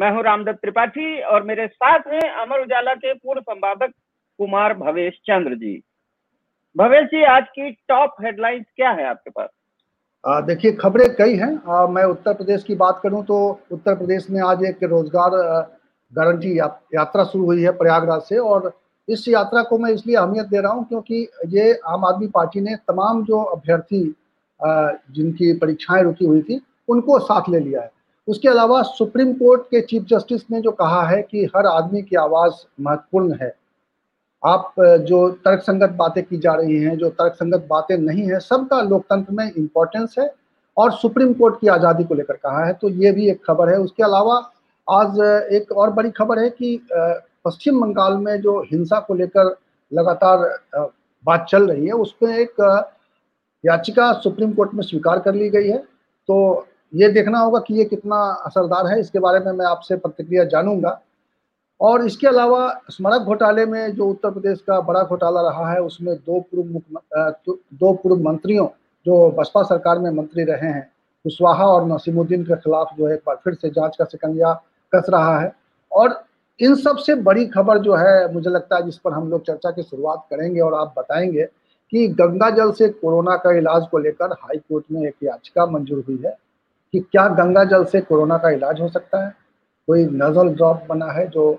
मैं हूँ रामदत्त त्रिपाठी और मेरे साथ हैं अमर उजाला के पूर्व संपादक कुमार भवेश चंद्र जी। भवेश जी आज की टॉप हेडलाइंस क्या है आपके पास? देखिए खबरें कई हैं। आ, मैं उत्तर प्रदेश की बात करूँ तो उत्तर प्रदेश में आज एक रोज़गार गारंटी या, यात्रा शुरू हुई है प्रयागराज से और इस यात्रा को मैं इसलिए अहमियत दे रहा हूँ क्योंकि ये आम आदमी पार्टी ने तमाम जो अभ्यर्थी जिनकी परीक्षाएँ रुकी हुई थी उनको साथ ले लिया है। उसके अलावा सुप्रीम कोर्ट के चीफ जस्टिस ने जो कहा है कि हर आदमी की आवाज़ महत्वपूर्ण है। आप जो तर्क संगत बातें की जा रही हैं, जो तर्क संगत बातें नहीं है, सबका लोकतंत्र में इम्पोर्टेंस है और सुप्रीम कोर्ट की आज़ादी को लेकर कहा है। तो ये भी एक खबर है। उसके अलावा आज एक और बड़ी खबर है कि पश्चिम बंगाल में जो हिंसा को लेकर लगातार बात चल रही है, उसमें एक याचिका सुप्रीम कोर्ट में स्वीकार कर ली गई है। तो ये देखना होगा कि ये कितना असरदार है। इसके बारे में मैं आपसे प्रतिक्रिया जानूँगा। और इसके अलावा स्मारक घोटाले में जो उत्तर प्रदेश का बड़ा घोटाला रहा है, उसमें दो पूर्व दो पूर्व मंत्रियों जो बसपा सरकार में मंत्री रहे हैं, कुशवाहा और नसीमुद्दीन के खिलाफ जो है एक बार फिर से जाँच का सिकंजा कस रहा है। और इन सबसे बड़ी खबर जो है, मुझे लगता है जिस पर हम लोग चर्चा की शुरुआत करेंगे और आप बताएँगे कि गंगा जल से कोरोना का इलाज को लेकर हाई कोर्ट में एक याचिका मंजूर हुई है। कि क्या गंगा जल से कोरोना का इलाज हो सकता है? कोई नजल ड्रॉप बना है जो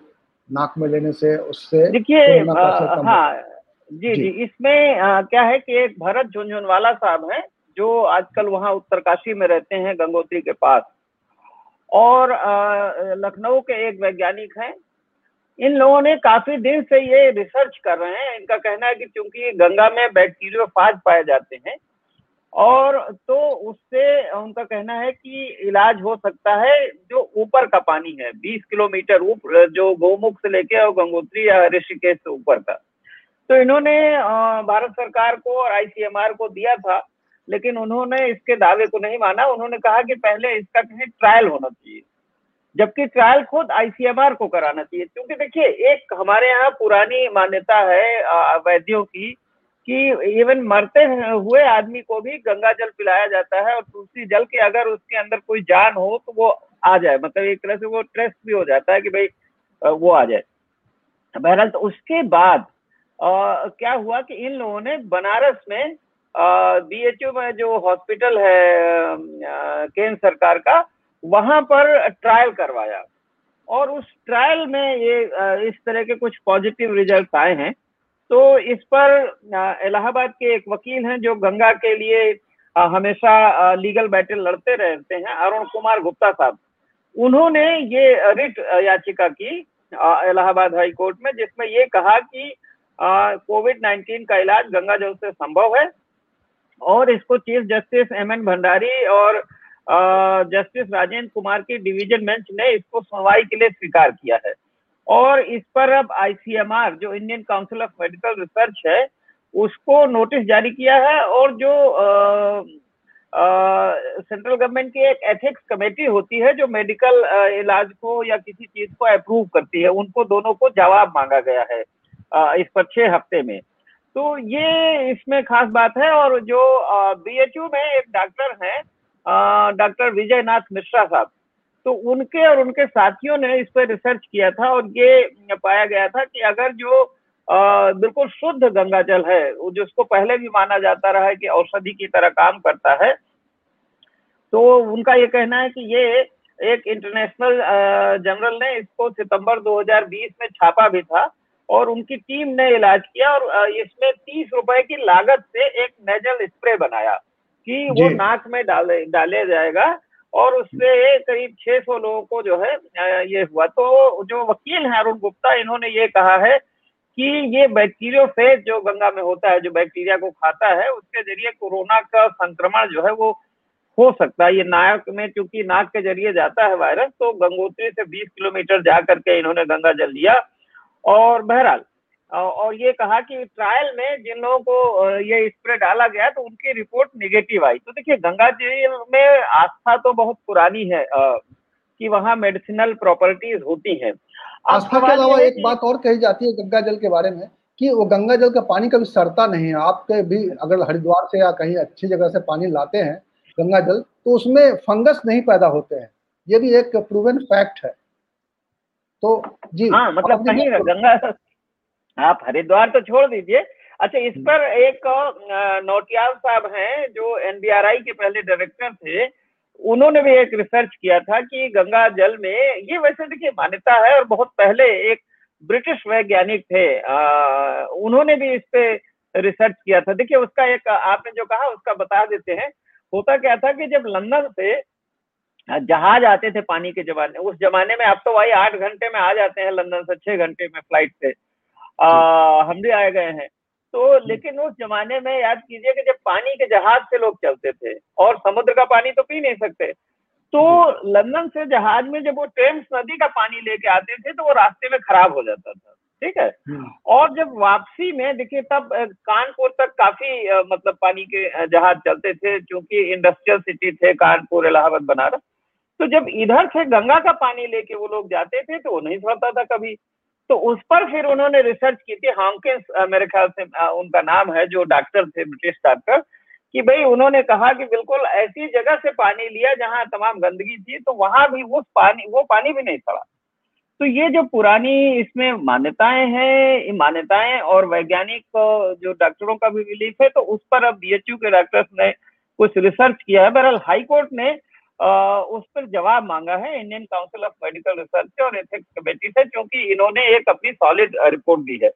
नाक में लेने से उससे देखिए हाँ? जी जी, जी इसमें आ, क्या है कि एक भरत झुंझुनवाला साहब हैं जो आजकल वहाँ उत्तरकाशी में रहते हैं गंगोत्री के पास। और लखनऊ के एक वैज्ञानिक हैं। इन लोगों ने काफ़ी दिन से ये रिसर्च कर रहे हैं। इनका कहना है कि क्योंकि गंगा में बैक्टीरियोफाज पाए जाते हैं और तो उससे उनका कहना है कि इलाज हो सकता है जो ऊपर का पानी है 20 किलोमीटर ऊपर जो गोमुख से लेके और गंगोत्री या ऋषिकेश से ऊपर का। तो इन्होंने भारत सरकार को और आईसीएमआर को दिया था, लेकिन उन्होंने इसके दावे को नहीं माना। उन्होंने कहा कि पहले इसका कहीं ट्रायल होना चाहिए, जबकि ट्रायल खुद आईसीएमआर को कराना चाहिए। क्योंकि देखिए, एक हमारे यहाँ पुरानी मान्यता है वैद्यों की कि इवन मरते हुए आदमी को भी गंगा जल पिलाया जाता है और तुलसी जल के अगर उसके अंदर कोई जान हो तो वो आ जाए। मतलब एक तरह से वो ट्रेस्ट भी हो जाता है कि भाई वो आ जाए। बहरहाल तो उसके बाद आ, क्या हुआ कि इन लोगों ने बनारस में बी एच में जो हॉस्पिटल है केंद्र सरकार का वहाँ पर ट्रायल करवाया। और उस ट्रायल में ये इस तरह के कुछ पॉजिटिव रिज़ल्ट आए हैं। तो इस पर इलाहाबाद के एक वकील हैं जो गंगा के लिए हमेशा लीगल बैटल लड़ते रहते हैं, अरुण कुमार गुप्ता साहब। उन्होंने ये रिट याचिका की इलाहाबाद हाई कोर्ट में, जिसमें ये कहा कि कोविड 19 का इलाज गंगा जल से संभव है, और इसको chief justice M N Bhandari और जस्टिस राजेंद्र कुमार की डिवीज़न बेंच ने इसको सुनवाई के लिए स्वीकार किया है। और इस पर अब आईसीएमआर जो Indian council of medical research है उसको नोटिस जारी किया है और जो सेंट्रल गवर्नमेंट की एक एथिक्स कमेटी होती है जो मेडिकल इलाज को या किसी चीज़ को अप्रूव करती है उनको दोनों को जवाब मांगा गया है आ, इस पर छह हफ़्ते में। तो ये इसमें खास बात है और जो बीएचयू में एक डॉक्टर है डॉक्टर विजय नाथ मिश्रा साहब। तो उनके और उनके साथियों ने इस पर रिसर्च किया था और ये पाया गया था कि अगर जो बिल्कुल शुद्ध गंगा जल है जिसको पहले भी माना जाता रहा है कि औषधि की तरह काम करता है तो उनका ये कहना है कि ये एक इंटरनेशनल जनरल ने इसको सितंबर 2020 में छापा भी था और उनकी टीम ने इलाज किया और इसमें तीस रुपए की लागत से एक नेजल स्प्रे बनाया कि वो नाक में डाले डाले जाएगा और उससे करीब 600 लोगों को जो है ये हुआ। तो जो वकील हैं अरुण गुप्ता, इन्होंने ये कहा है कि ये बैक्टीरियो बैक्टीरियोफेज जो गंगा में होता है, जो बैक्टीरिया को खाता है, उसके ज़रिए कोरोना का संक्रमण जो है वो हो सकता है। ये नाक में, क्योंकि नाक के ज़रिए जाता है वायरस तो गंगोत्री से 20 किलोमीटर जा करके इन्होंने गंगा जल लिया। और बहरहाल और ये कहा कि ट्रायल में जिन लोगों को ये स्प्रे डाला गया तो उनकी रिपोर्ट निगेटिव आई। तो देखिए गंगा जी में आस्था तो बहुत पुरानी है कि वहाँ मेडिसिनल प्रॉपर्टीज़ होती हैं। आस्था के अलावा एक बात और कही जाती है गंगा जल के बारे में कि वो गंगा जल का पानी कभी सड़ता नहीं है। आपके भी अगर हरिद्वार से या कहीं अच्छी जगह से पानी लाते हैं गंगा जल तो उसमें फंगस नहीं पैदा होते हैं। ये भी एक प्रूवन फैक्ट है। तो जी हाँ मतलब कहीं गंगा आप हरिद्वार तो छोड़ दीजिए। अच्छा इस हम्म। पर एक नोटियाल साहब हैं जो एनडीआरआई के पहले डायरेक्टर थे उन्होंने भी एक रिसर्च किया था कि गंगा जल में ये वैसे देखिए मान्यता है और बहुत पहले एक ब्रिटिश वैज्ञानिक थे आ, उन्होंने भी इस पे रिसर्च किया था। देखिए उसका एक आपने जो कहा उसका बता देते हैं। होता क्या था कि जब लंदन से जहाज़ आते थे पानी के जमाने उस जमाने में अब तो भाई आठ घंटे में आ जाते हैं लंदन से छह घंटे में फ़्लाइट से। हम भी आए गए हैं। तो लेकिन उस जमाने में याद कीजिए कि जब पानी के जहाज़ से लोग चलते थे और समुद्र का पानी तो पी नहीं सकते तो लंदन से जहाज़ में जब वो टेम्स नदी का पानी लेके आते थे तो वो रास्ते में खराब हो जाता था ठीक है। और जब वापसी में देखिए तब कानपुर तक काफ़ी मतलब पानी के जहाज़ चलते थे क्योंकि इंडस्ट्रियल सिटी थे कानपुर इलाहाबाद बनारस। तो जब इधर से गंगा का पानी लेके वो लोग जाते थे तो वो नहीं सड़ता था कभी। तो उस पर फिर उन्होंने रिसर्च की थी हॉकिंस मेरे ख्याल से उनका नाम है, जो डॉक्टर थे ब्रिटिश डॉक्टर कि भाई उन्होंने कहा कि बिल्कुल ऐसी जगह से पानी लिया जहाँ तमाम गंदगी थी तो वहाँ भी वो पानी वो पानी भी नहीं पड़ा। तो ये जो पुरानी इसमें मान्यताएँ हैं मान्यताएँ और वैज्ञानिक जो डॉक्टरों का भी बिलीफ है तो उस पर अब बीएचयू के डॉक्टर्स ने कुछ रिसर्च किया है। बहरहाल हाईकोर्ट ने उस पर जवाब मांगा है Indian council of medical research और एथिक्स कमेटी से क्योंकि इन्होंने एक अपनी सॉलिड रिपोर्ट दी है।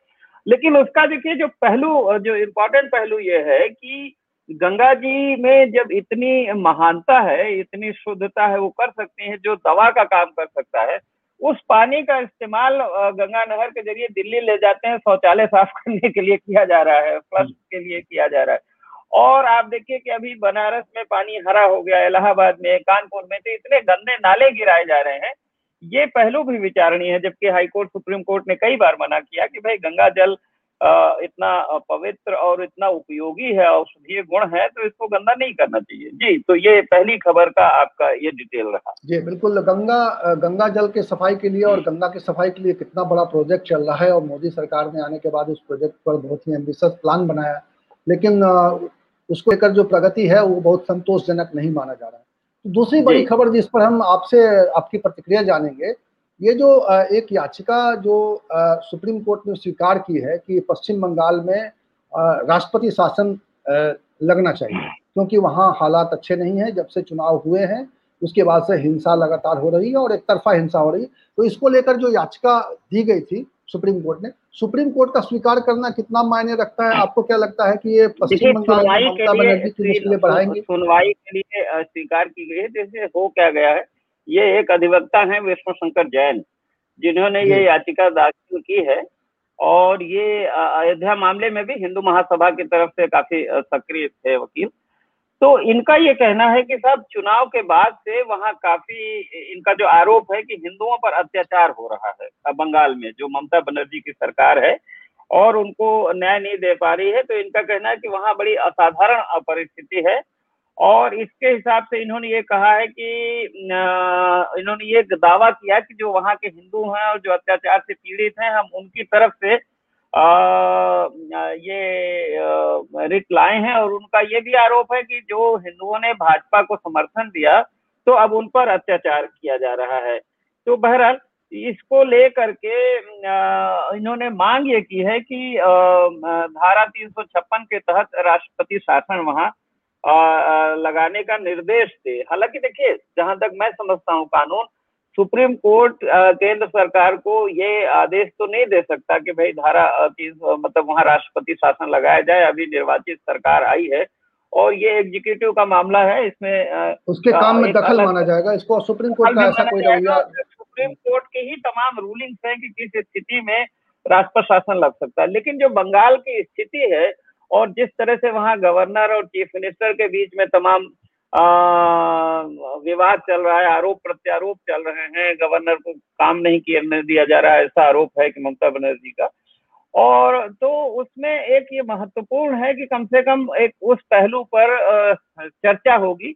लेकिन उसका देखिए जो पहलू जो इम्पोर्टेंट पहलू ये है कि गंगा जी में जब इतनी महानता है इतनी शुद्धता है वो कर सकते हैं जो दवा का काम कर सकता है उस पानी का इस्तेमाल गंगा नहर के ज़रिए दिल्ली ले जाते हैं शौचालय साफ़ करने के लिए किया जा रहा है फ्लश के लिए किया जा रहा है। और आप देखिए कि अभी बनारस में पानी हरा हो गया इलाहाबाद में कानपुर में तो इतने गंदे नाले गिराए जा रहे हैं। ये पहलू भी विचारणीय है जबकि हाईकोर्ट सुप्रीम कोर्ट ने कई बार मना किया कि भाई गंगा जल इतना पवित्र और इतना उपयोगी है औषधीय गुण है तो इसको गंदा नहीं करना चाहिए। जी तो ये पहली खबर का आपका ये डिटेल रहा। जी बिल्कुल गंगा गंगा जल के सफ़ाई के लिए और गंगा की सफ़ाई के लिए कितना बड़ा प्रोजेक्ट चल रहा है और मोदी सरकार ने आने के बाद इस प्रोजेक्ट पर बहुत ही एम्बिशियस प्लान बनाया। लेकिन उसको लेकर जो प्रगति है वो बहुत संतोषजनक नहीं माना जा रहा है। तो दूसरी बड़ी खबर जिस पर हम आपसे आपकी प्रतिक्रिया जानेंगे ये जो एक याचिका जो सुप्रीम कोर्ट ने स्वीकार की है कि पश्चिम बंगाल में राष्ट्रपति शासन लगना चाहिए क्योंकि वहाँ हालात अच्छे नहीं है जब से चुनाव हुए हैं उसके बाद से हिंसा लगातार हो रही है और एक तरफा हिंसा हो रही है। तो इसको लेकर जो याचिका दी गई थी सुप्रीम कोर्ट ने। सुप्रीम कोर्ट का स्वीकार करना कितना मायने रखता है? आपको क्या लगता है कि ये पश्चिम बंगाल ममता बनर्जी की मुश्किलें बढ़ाएँगे? सुनवाई के लिए स्वीकार की गई है। जैसे हो क्या गया है? ये एक अधिवक्ता है विष्णु शंकर जैन जिन्होंने ये याचिका दाखिल की है। और ये अयोध्या मामले में भी हिंदू महासभा की तरफ़ से काफ़ी सक्रिय थे वकील। तो इनका ये कहना है कि साहब, चुनाव के बाद से वहाँ काफ़ी, इनका जो आरोप है कि हिंदुओं पर अत्याचार हो रहा है बंगाल में, जो ममता बनर्जी की सरकार है और उनको न्याय नहीं दे पा रही है तो इनका कहना है कि वहाँ बड़ी असाधारण परिस्थिति है और इसके हिसाब से इन्होंने ये कहा है कि इन्होंने ये दावा किया कि जो वहाँ के हिंदू हैं और जो अत्याचार से पीड़ित हैं, हम उनकी तरफ़ से ये रिट लाए हैं और उनका ये भी आरोप है कि जो हिंदुओं ने भाजपा को समर्थन दिया तो अब उन पर अत्याचार किया जा रहा है। तो बहरहाल, इसको लेकर के इन्होंने मांग ये की है कि धारा तीन सौ छप्पन के तहत राष्ट्रपति शासन वहाँ लगाने का निर्देश दे। हालाँकि देखिए, जहाँ तक मैं समझता हूँ कानून सुप्रीम कोर्ट केंद्र सरकार को ये आदेश तो नहीं दे सकता कि भाई धारा तीन मतलब वहाँ राष्ट्रपति शासन लगाया जाए अभी निर्वाचित सरकार आई है। और ये एग्जीक्यूटिव का मामला है इसमें उसके काम में दखल माना जाएगा इसको सुप्रीम कोर्ट का ऐसा कोई रवैया सुप्रीम कोर्ट के ही तमाम रूलिंग्स हैं कि किस स्थिति में राष्ट्रपति शासन लग सकता है। लेकिन जो बंगाल की स्थिति है और जिस तरह से वहाँ गवर्नर और चीफ मिनिस्टर के बीच में तमाम विवाद चल रहा है, आरोप प्रत्यारोप चल रहे हैं। गवर्नर को काम नहीं करने दिया जा रहा है, ऐसा आरोप है कि ममता बनर्जी का। और तो उसमें एक ये महत्वपूर्ण है कि कम से कम एक उस पहलू पर चर्चा होगी।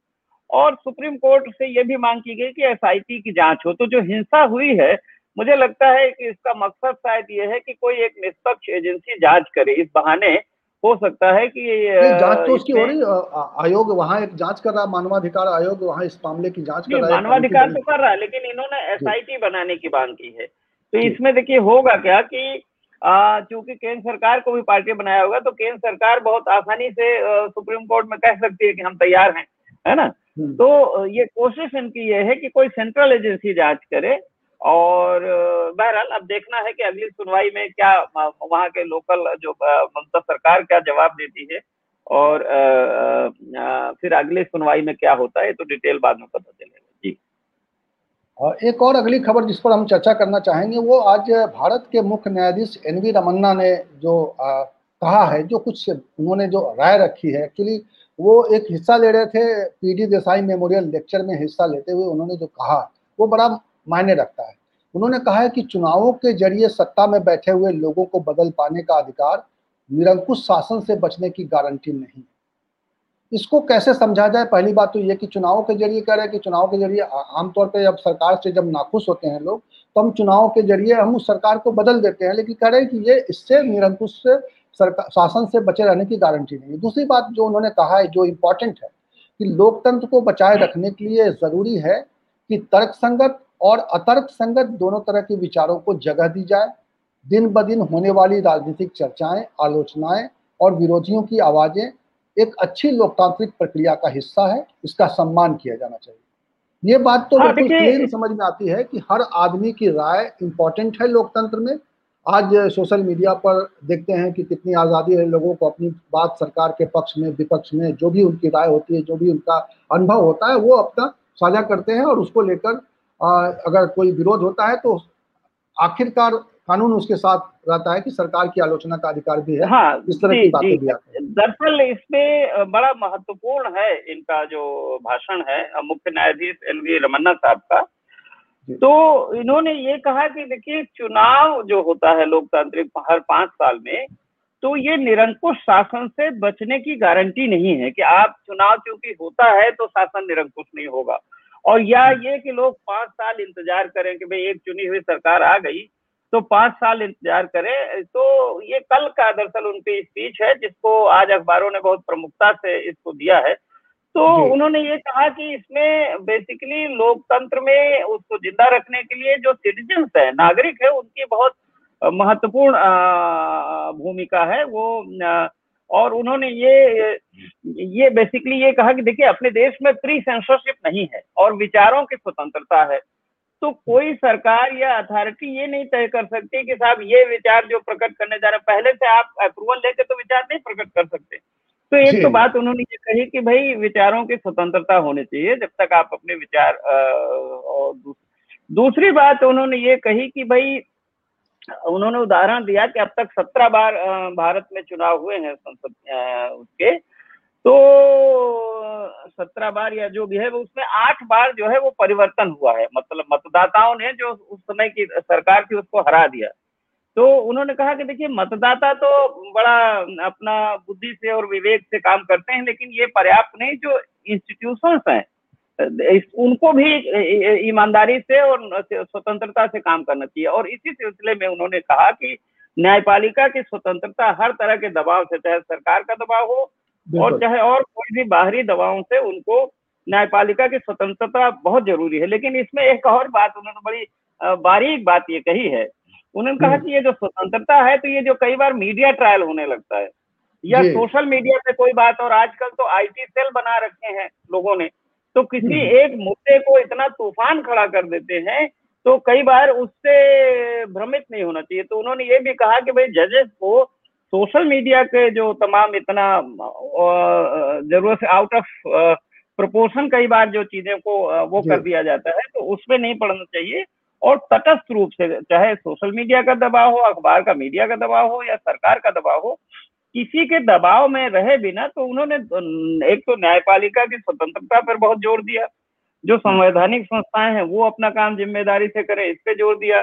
और सुप्रीम कोर्ट से ये भी मांग की गई कि एसआईटी की जाँच हो। तो जो हिंसा हुई है, मुझे लगता है कि इसका मकसद शायद ये है कि कोई एक निष्पक्ष एजेंसी जाँच करे। इस बहाने हो सकता है कि जाँच तो उसकी हो रही आयोग वहाँ एक जाँच कर रहा है मानवाधिकार आयोग वहाँ इस मामले की जाँच कर रहा है। मानवाधिकार तो कर रहा है लेकिन इन्होंने एसआईटी बनाने की मांग की है। तो इसमें देखिए होगा क्या कि चूँकि केंद्र सरकार को भी पार्टी बनाया होगा तो केंद्र सरकार बहुत आसानी से सुप्रीम कोर्ट में कह सकती है कि हम तैयार हैं है ना? हम्म। तो ये कोशिश इनकी ये है कि कोई सेंट्रल एजेंसी जाँच करे और बहरहाल अब देखना है कि अगली सुनवाई में क्या वहाँ के लोकल जो ममता सरकार क्या जवाब देती है और फिर अगली सुनवाई में क्या होता है तो डिटेल बाद में पता चलेगा। जी। और एक और अगली खबर जिस पर हम चर्चा करना चाहेंगे वो आज भारत के मुख्य न्यायाधीश एन वी रमन्ना ने जो आ, कहा है जो कुछ उन्होंने जो राय रखी है एक्चुअली वो एक हिस्सा ले रहे थे पीडी देसाई मेमोरियल लेक्चर में हिस्सा लेते हुए उन्होंने जो कहा वो बड़ा मायने रखता है। उन्होंने कहा है कि चुनावों के ज़रिए सत्ता में बैठे हुए लोगों को बदल पाने का अधिकार निरंकुश शासन से बचने की गारंटी नहीं इसको कैसे समझा जाए? पहली बात तो ये कि चुनाव के ज़रिए कह रहे हैं कि चुनाव के ज़रिए आमतौर पर जब सरकार से जब नाखुश होते हैं लोग तो हम चुनाव के ज़रिए हम उस सरकार को बदल देते हैं, लेकिन कह रहे हैं कि ये इससे निरंकुश से सरकार, शासन से बचे रहने की गारंटी नहीं है। दूसरी बात जो उन्होंने कहा है, जो इम्पोर्टेंट है कि लोकतंत्र को बचाए रखने के लिए ज़रूरी है कि तर्क संगत और अतर्क संगत दोनों तरह के विचारों को जगह दी जाए। दिन ब दिन होने वाली राजनीतिक चर्चाएँ आलोचनाएँ और विरोधियों की आवाज़ें एक अच्छी लोकतांत्रिक प्रक्रिया का हिस्सा है इसका सम्मान किया जाना चाहिए। ये बात तो हाँ, बिल्कुल समझ में आती है कि हर आदमी की राय इंपॉर्टेंट है लोकतंत्र में। आज सोशल मीडिया पर देखते हैं कि कितनी आज़ादी है लोगों को अपनी बात सरकार के पक्ष में विपक्ष में जो भी उनकी राय होती है जो भी उनका अनुभव होता है वो अपना साझा करते हैं और उसको लेकर अगर कोई विरोध होता है तो आखिरकार कानून उसके साथ रहता है कि सरकार की आलोचना का अधिकार भी है। हाँ, इस तरह की बातें भी आती है। दरअसल इसमें बड़ा महत्वपूर्ण है इनका जो भाषण है मुख्य न्यायाधीश एल वी रमन्ना साहब का। तो इन्होंने ये कहा कि देखिए चुनाव जो होता है लोकतांत्रिक हर पाँच साल में तो ये निरंकुश शासन से बचने की गारंटी नहीं है कि आप चुनाव क्योंकि होता है तो शासन निरंकुश नहीं होगा। और या ये कि लोग पाँच साल इंतज़ार करें कि भाई एक चुनी हुई सरकार आ गई तो पाँच साल इंतज़ार करें तो ये कल का दरअसल उनकी स्पीच है जिसको आज अखबारों ने बहुत प्रमुखता से इसको दिया है। तो उन्होंने ये कहा कि इसमें बेसिकली लोकतंत्र में उसको ज़िंदा रखने के लिए जो सिटीजन्स है नागरिक है उनकी बहुत महत्वपूर्ण भूमिका है। वो और उन्होंने ये ये बेसिकली ये कहा कि देखिए अपने देश में प्री सेंसरशिप नहीं है और विचारों की स्वतंत्रता है। तो कोई सरकार या अथॉरिटी ये नहीं तय कर सकती कि साहब ये विचार जो प्रकट करने जा रहे हैं पहले से आप अप्रूवल लेके तो विचार नहीं प्रकट कर सकते। तो एक तो बात उन्होंने ये कही कि भाई विचारों की स्वतंत्रता होनी चाहिए जब तक आप अपने विचार और दूसरी बात उन्होंने ये कही कि भाई उन्होंने उदाहरण दिया कि अब तक सत्रह बार भारत में चुनाव हुए हैं संसद उसके। तो सत्रह बार या जो भी है, वो उसमें आठ बार जो है, वो परिवर्तन हुआ है। मतलब मतदाताओं ने जो उस समय की सरकार थी, उसको हरा दिया। तो उन्होंने कहा कि देखिए, मतदाता तो बड़ा अपना बुद्धि से और विवेक से काम करते हैं, लेकिन ये पर्याप्त नहीं, जो इंस्टीट्यूशंस हैं उनको भी ईमानदारी से और स्वतंत्रता से काम करना चाहिए। और इसी सिलसिले में उन्होंने कहा कि न्यायपालिका की स्वतंत्रता हर तरह के दबाव से चाहे सरकार का दबाव हो और चाहे और कोई भी बाहरी दबावों से उनको न्यायपालिका की स्वतंत्रता बहुत ज़रूरी है। लेकिन इसमें एक और बात उन्होंने बड़ी बारीक बात ये कही है। उन्होंने कहा हम्म। कि ये जो स्वतंत्रता है तो ये जो कई बार मीडिया ट्रायल होने लगता है या सोशल मीडिया से कोई बात और आजकल तो आईटी सेल बना रखे हैं लोगों ने। तो किसी हम्म। एक मुद्दे को इतना तूफ़ान खड़ा कर देते हैं तो कई बार उससे भ्रमित नहीं होना चाहिए। तो उन्होंने ये भी कहा कि भाई जजेस को सोशल मीडिया के जो तमाम इतना ज़रूरत से आउट ऑफ़ प्रोपोर्शन कई बार जो चीज़ें को वो कर दिया जाता है तो उसमें नहीं पढ़ना चाहिए। और तटस्थ रूप से चाहे सोशल मीडिया का दबाव हो अखबार का मीडिया का दबाव हो या सरकार का दबाव हो किसी के दबाव में रहे बिना तो उन्होंने, एक तो न्यायपालिका की स्वतंत्रता पर बहुत ज़ोर दिया, जो संवैधानिक संस्थाएँ हैं, वो अपना काम ज़िम्मेदारी से करें, इस पे ज़ोर दिया,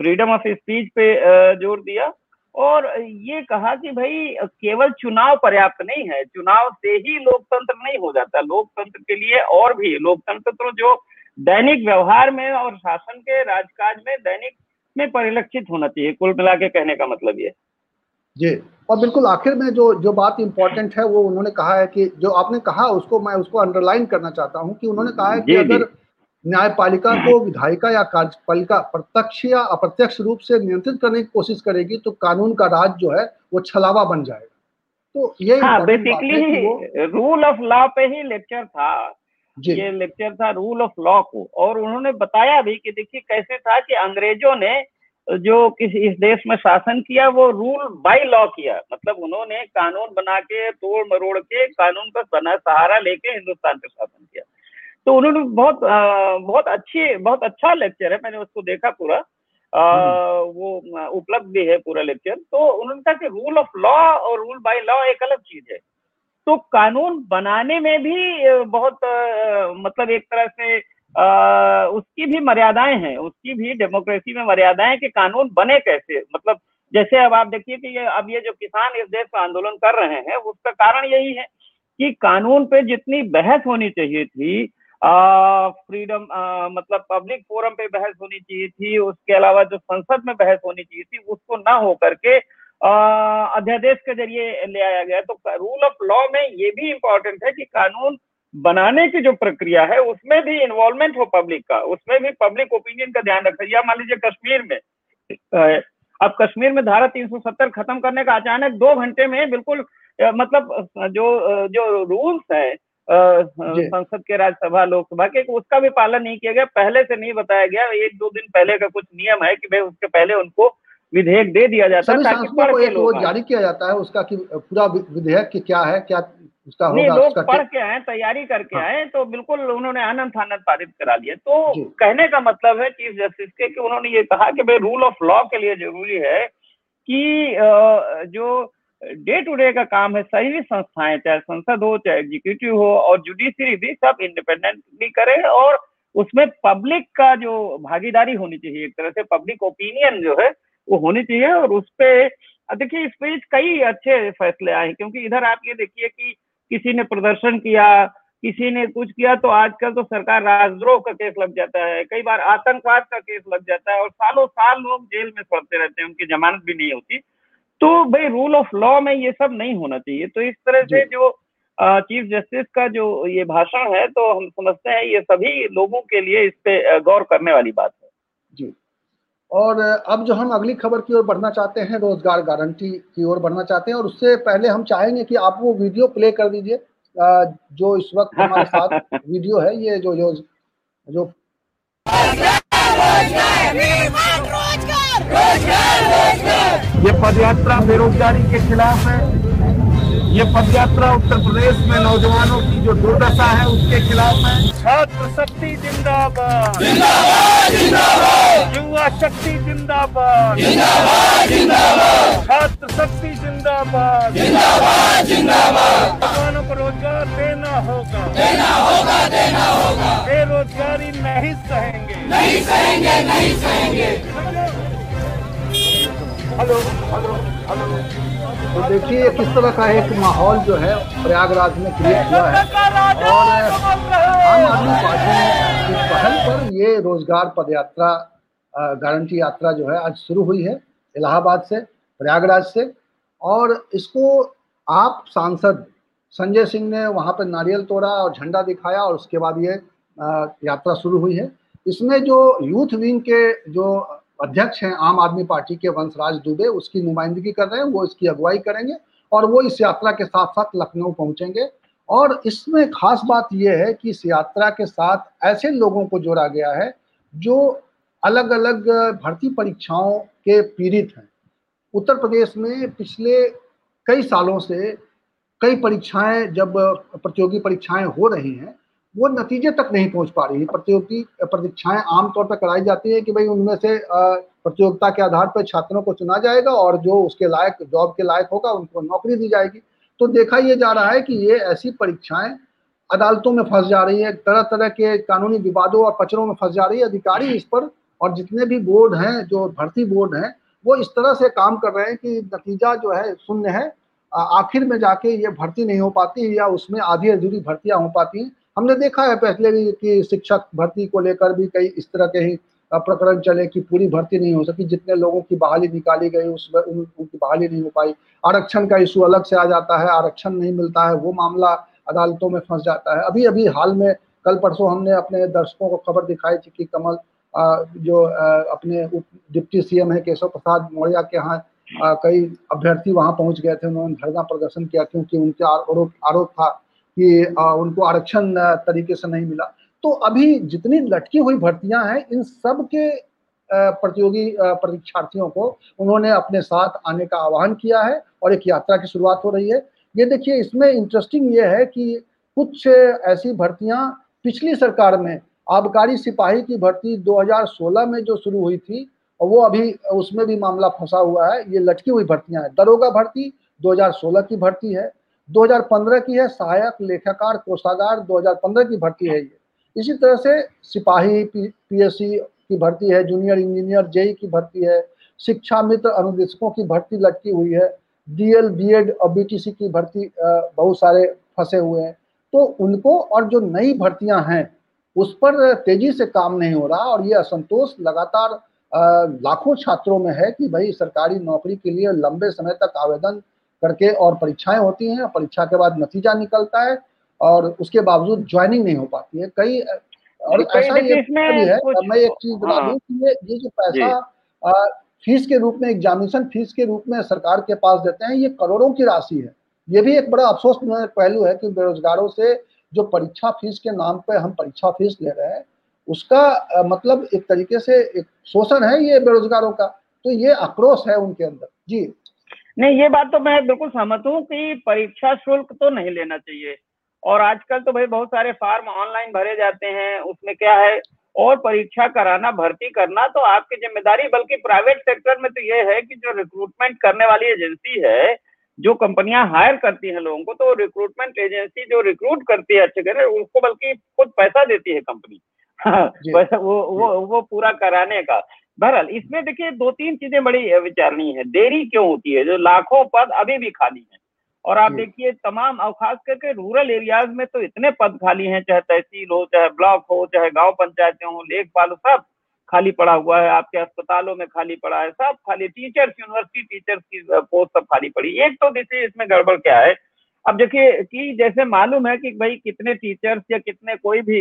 फ्रीडम ऑफ़ स्पीच पे ज़ोर दिया, और ये कहा कि भाई, केवल चुनाव पर्याप्त नहीं है, चुनाव से ही लोकतंत्र नहीं हो जाता, लोकतंत्र के लिए और भी, लोकतंत्र तो जो दैनिक व्यवहार में और शासन के राजकाज में, दैनिक में परिलक्षित होना चाहिए, कुल मिला के कहने का मतलब ये। जी। और बिल्कुल आखिर में जो जो बात इंपॉर्टेंट है वो उन्होंने कहा है कि जो आपने कहा उसको मैं उसको अंडरलाइन करना चाहता हूँ कि उन्होंने कहा है कि अगर न्यायपालिका को विधायिका या कार्यपालिका प्रत्यक्ष या अप्रत्यक्ष रूप से नियंत्रित करने की कोशिश करेगी तो कानून का राज जो है वो छलावा बन जाएगा। तो ये हाँ, बेसिकली रूल ऑफ़ लॉ पे ही लेक्चर था। ये लेक्चर था रूल ऑफ़ लॉ को। और उन्होंने बताया भी कि देखिए कैसे था कि अंग्रेज़ों ने जो किसी इस देश में शासन किया वो रूल बाय लॉ किया। मतलब उन्होंने कानून बना के तोड़ मरोड़ के कानून का सहारा लेके हिंदुस्तान पे शासन किया। तो उन्होंने बहुत आ, बहुत अच्छी बहुत अच्छा लेक्चर है। मैंने उसको देखा पूरा। आ, हम्म। वो उपलब्ध भी है पूरा लेक्चर तो उन्होंने कहा कि रूल ऑफ़ लॉ और रूल बाय लॉ एक अलग चीज़ है। तो कानून बनाने में भी बहुत आ, मतलब एक तरह से आ, उसकी भी मर्यादाएँ हैं उसकी भी डेमोक्रेसी में मर्यादाएँ कि कानून बने कैसे? मतलब जैसे अब आप देखिए कि ये अब ये जो किसान इस देश का आंदोलन कर रहे हैं उसका कारण यही है कि कानून पे जितनी बहस होनी चाहिए थी फ्रीडम मतलब पब्लिक फोरम पे बहस होनी चाहिए थी उसके अलावा जो संसद में बहस होनी चाहिए थी उसको ना हो करके अध्यादेश के ज़रिए ले आया गया। तो रूल ऑफ़ लॉ में ये भी इम्पोर्टेंट है कि कानून बनाने की जो प्रक्रिया है उसमें भी इन्वॉल्वमेंट हो पब्लिक का। उसमें भी पब्लिक ओपिनियन का ध्यान रखा या मान लीजिए कश्मीर में अब कश्मीर में धारा 370 खत्म करने का अचानक दो घंटे में बिल्कुल मतलब जो जो रूल्स है संसद के राज्यसभा लोकसभा के उसका भी पालन नहीं किया गया। पहले से नहीं बताया गया। एक दो दिन पहले का कुछ नियम है कि भाई उसके पहले उनको विधेयक दे दिया जाता है ताकि के लोग जारी किया जाता है उसका कि पूरा विधेयक की क्या है क्या उसका नहीं लोग पढ़ के आए तैयारी करके हाँ। आए तो बिल्कुल उन्होंने आनंद आनंद पारित करा लिया तो कहने का मतलब है चीफ जस्टिस के कि उन्होंने ये कहा कि भाई रूल ऑफ़ लॉ के लिए ज़रूरी है कि जो डे टू डे का काम है सही भी संस्थाएँ चाहे संसद हो चाहे एग्जीक्यूटिव हो और जुडिशरी भी सब इंडिपेंडेंटली करे और उसमें पब्लिक का जो भागीदारी होनी चाहिए एक तरह से पब्लिक ओपिनियन जो है वो होनी चाहिए और उस पर देखिए इस पे कई अच्छे फैसले आए हैं क्योंकि इधर आप ये देखिए कि किसी ने प्रदर्शन किया किसी ने कुछ किया तो आजकल तो सरकार राजद्रोह का केस लग जाता है। कई बार आतंकवाद का केस लग जाता है और सालों साल लोग जेल में पड़ते रहते हैं उनकी जमानत भी नहीं होती। तो भाई रूल ऑफ़ लॉ में ये सब नहीं होना चाहिए। तो इस तरह से जो। चीफ जस्टिस का जो ये भाषण है तो हम समझते हैं ये सभी लोगों के लिए इस पे गौर करने वाली बात है। जी। और अब जो हम अगली खबर की ओर बढ़ना चाहते हैं रोज़गार गारंटी की ओर बढ़ना चाहते हैं और उससे पहले हम चाहेंगे कि आप वो वीडियो प्ले कर दीजिए जो इस वक्त हमारे साथ वीडियो है ये जो जो जो ये पदयात्रा बेरोजगारी के खिलाफ है। ये पदयात्रा उत्तर प्रदेश में नौजवानों की जो दुर्दशा है उसके खिलाफ है। छात्र शक्ति जिंदाबाद युवा शक्ति जिंदाबाद। छात्र शक्ति जिंदाबाद। नौजवानों को रोज़गार देना होगा। देना होगा देना होगा। बेरोजगारी नहीं सहेंगे। नहीं सहेंगे नहीं सहेंगे। Hello hello hello. तो देखिए किस तरह का एक माहौल जो है प्रयागराज में क्रिएट हुआ है। और आम आदमी पार्टी की पहल पर ये रोज़गार पदयात्रा गारंटी यात्रा जो है आज शुरू हुई है इलाहाबाद से, प्रयागराज से। और इसको आप सांसद संजय सिंह ने वहाँ पर नारियल तोड़ा और झंडा दिखाया और उसके बाद ये यात्रा शुरू हुई है। इसमें जो यूथ विंग के जो अध्यक्ष हैं, आम आदमी पार्टी के वंशराज दुबे, उसकी नुमाइंदगी कर रहे हैं, वो इसकी अगुवाई करेंगे और वो इस यात्रा के साथ साथ लखनऊ पहुँचेंगे। और इसमें खास बात यह है कि इस यात्रा के साथ ऐसे लोगों को जोड़ा गया है जो अलग अलग भर्ती परीक्षाओं के पीड़ित हैं। उत्तर प्रदेश में पिछले कई सालों से कई परीक्षाएँ, जब प्रतियोगी परीक्षाएँ हो रही हैं वो नतीजे तक नहीं पहुँच पा रही है। प्रतियोगी परीक्षाएँ आमतौर पर कराई जाती है कि भाई उनमें से प्रतियोगिता के आधार पर छात्रों को चुना जाएगा और जो उसके लायक, जॉब के लायक होगा उनको नौकरी दी जाएगी। तो देखा यह जा रहा है कि ये ऐसी परीक्षाएँ अदालतों में फंस जा रही है तरह तरह के कानूनी विवादों और पचरों में फंस जा रही है। अधिकारी इस पर और जितने भी बोर्ड हैं, जो भर्ती बोर्ड हैं, वो इस तरह से काम कर रहे हैं कि नतीजा जो है, शून्य है। आखिर में जाके ये भर्ती नहीं हो पाती या उसमें आधी अधूरी भर्तियाँ हो पाती हैं। हमने देखा है पहले भी कि शिक्षक भर्ती को लेकर भी कई इस तरह के ही प्रकरण चले कि पूरी भर्ती नहीं हो सकी जितने लोगों की बहाली निकाली गई उसमें उन, उनकी बहाली नहीं हो पाई। आरक्षण का इशू अलग से आ जाता है आरक्षण नहीं मिलता है वो मामला अदालतों में फंस जाता है। अभी अभी हाल में कल परसों हमने अपने दर्शकों को खबर दिखाई थी कि कमल जो अपने डिप्टी सीएम है केशव प्रसाद मौर्य के यहाँ कई अभ्यर्थी वहाँ पहुँच गए थे उन्होंने धरना प्रदर्शन किया क्योंकि उनके आरोप आरोप था कि उनको आरक्षण तरीके से नहीं मिला। तो अभी जितनी लटकी हुई भर्तियाँ हैं, इन सब के प्रतियोगी परीक्षार्थियों को उन्होंने अपने साथ आने का आह्वान किया है और एक यात्रा की शुरुआत हो रही है। ये देखिए, इसमें इंटरेस्टिंग ये है कि कुछ ऐसी भर्तियाँ पिछली सरकार में, आबकारी सिपाही की भर्ती 2016 में जो शुरू हुई थी, और वो अभी उसमें भी मामला फंसा हुआ है। ये लटकी हुई भर्तियाँ हैं। दरोगा भर्ती 2016 की भर्ती है। 2015 की है, सहायक लेखाकार, कोषागार 2015 की भर्ती है ये। इसी तरह से सिपाही पीएससी की भर्ती है, जूनियर इंजीनियर, जेई की भर्ती है, शिक्षा मित्र अनुदेशकों की भर्ती लटकी हुई है, डीएल, बीएड और बीटीसी की भर्ती बहुत सारे फंसे हुए हैं। तो उनको और जो नई भर्तियाँ हैं, उस पर तेज़ी से काम नहीं हो रहा और ये असंतोष लगातार लाखों छात्रों में है कि भाई सरकारी नौकरी के लिए लंबे समय तक आवेदन करके और परीक्षाएँ होती हैं परीक्षा के बाद नतीजा निकलता है और उसके बावजूद ज्वाइनिंग नहीं हो पाती है। कई और ऐसा ये भी है मैं एक चीज़ बता हाँ। दूँ कि ये ये जो पैसा फ़ीस के रूप में एग्जामिनेशन फ़ीस के रूप में सरकार के पास देते हैं ये करोड़ों की राशि है। ये भी एक बड़ा अफसोस पहलू है कि बेरोजगारों से जो परीक्षा फ़ीस के नाम पे हम परीक्षा फ़ीस ले रहे हैं उसका मतलब एक तरीके से एक शोषण है ये बेरोजगारों का। तो ये आक्रोश है उनके अंदर। जी। नहीं ये बात तो मैं बिल्कुल सहमत हूँ कि परीक्षा शुल्क तो नहीं लेना चाहिए। और आजकल तो भाई बहुत सारे फॉर्म ऑनलाइन भरे जाते हैं उसमें क्या है और परीक्षा कराना भर्ती करना तो आपकी ज़िम्मेदारी बल्कि प्राइवेट सेक्टर में तो ये है कि जो रिक्रूटमेंट करने वाली एजेंसी है जो कंपनियाँ हायर करती हैं लोगों को तो रिक्रूटमेंट एजेंसी जो रिक्रूट करती है अच्छे करे उसको बल्कि खुद पैसा देती है कंपनी वो वो वो पूरा कराने का। बहरहाल इसमें देखिए दो तीन चीज़ें बड़ी विचारणीय है। देरी क्यों होती है? जो लाखों पद अभी भी खाली है। और आप देखिए तमाम और खास करके रूरल एरियाज़ में तो इतने पद खाली हैं चाहे तहसील हो चाहे ब्लॉक हो चाहे गाँव पंचायतें हो लेखपाल सब खाली पड़ा हुआ है आपके अस्पतालों में खाली पड़ा है सब खाली टीचर्स यूनिवर्सिटी टीचर्स की पोस्ट सब खाली पड़ी एक तो देखिए इसमें गड़बड़ क्या है? अब देखिए कि जैसे मालूम है कि भाई कितने टीचर्स या कितने कोई भी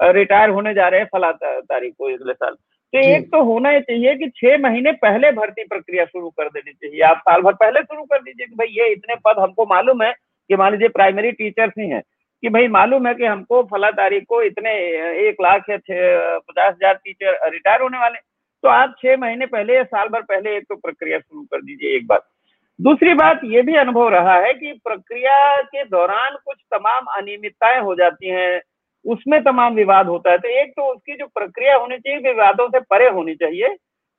रिटायर होने जा रहे हैं फला तारीख को अगले साल। तो एक तो होना ही चाहिए कि छह महीने पहले भर्ती प्रक्रिया शुरू कर देनी चाहिए। आप साल भर पहले शुरू कर दीजिए कि भाई ये इतने पद हमको मालूम है कि मान लीजिए प्राइमरी टीचर्स ही हैं कि भाई मालूम है कि हमको फला तारीख को इतने एक लाख या पचास हज़ार टीचर रिटायर होने वाले तो आप छह महीने पहले या साल भर पहले एक तो प्रक्रिया शुरू कर दीजिए एक बात दूसरी बात ये भी अनुभव रहा है कि प्रक्रिया के दौरान कुछ तमाम अनियमितताएँ हो जाती हैं। उसमें तमाम विवाद होता है। तो एक तो उसकी जो प्रक्रिया होनी चाहिए विवादों से परे होनी चाहिए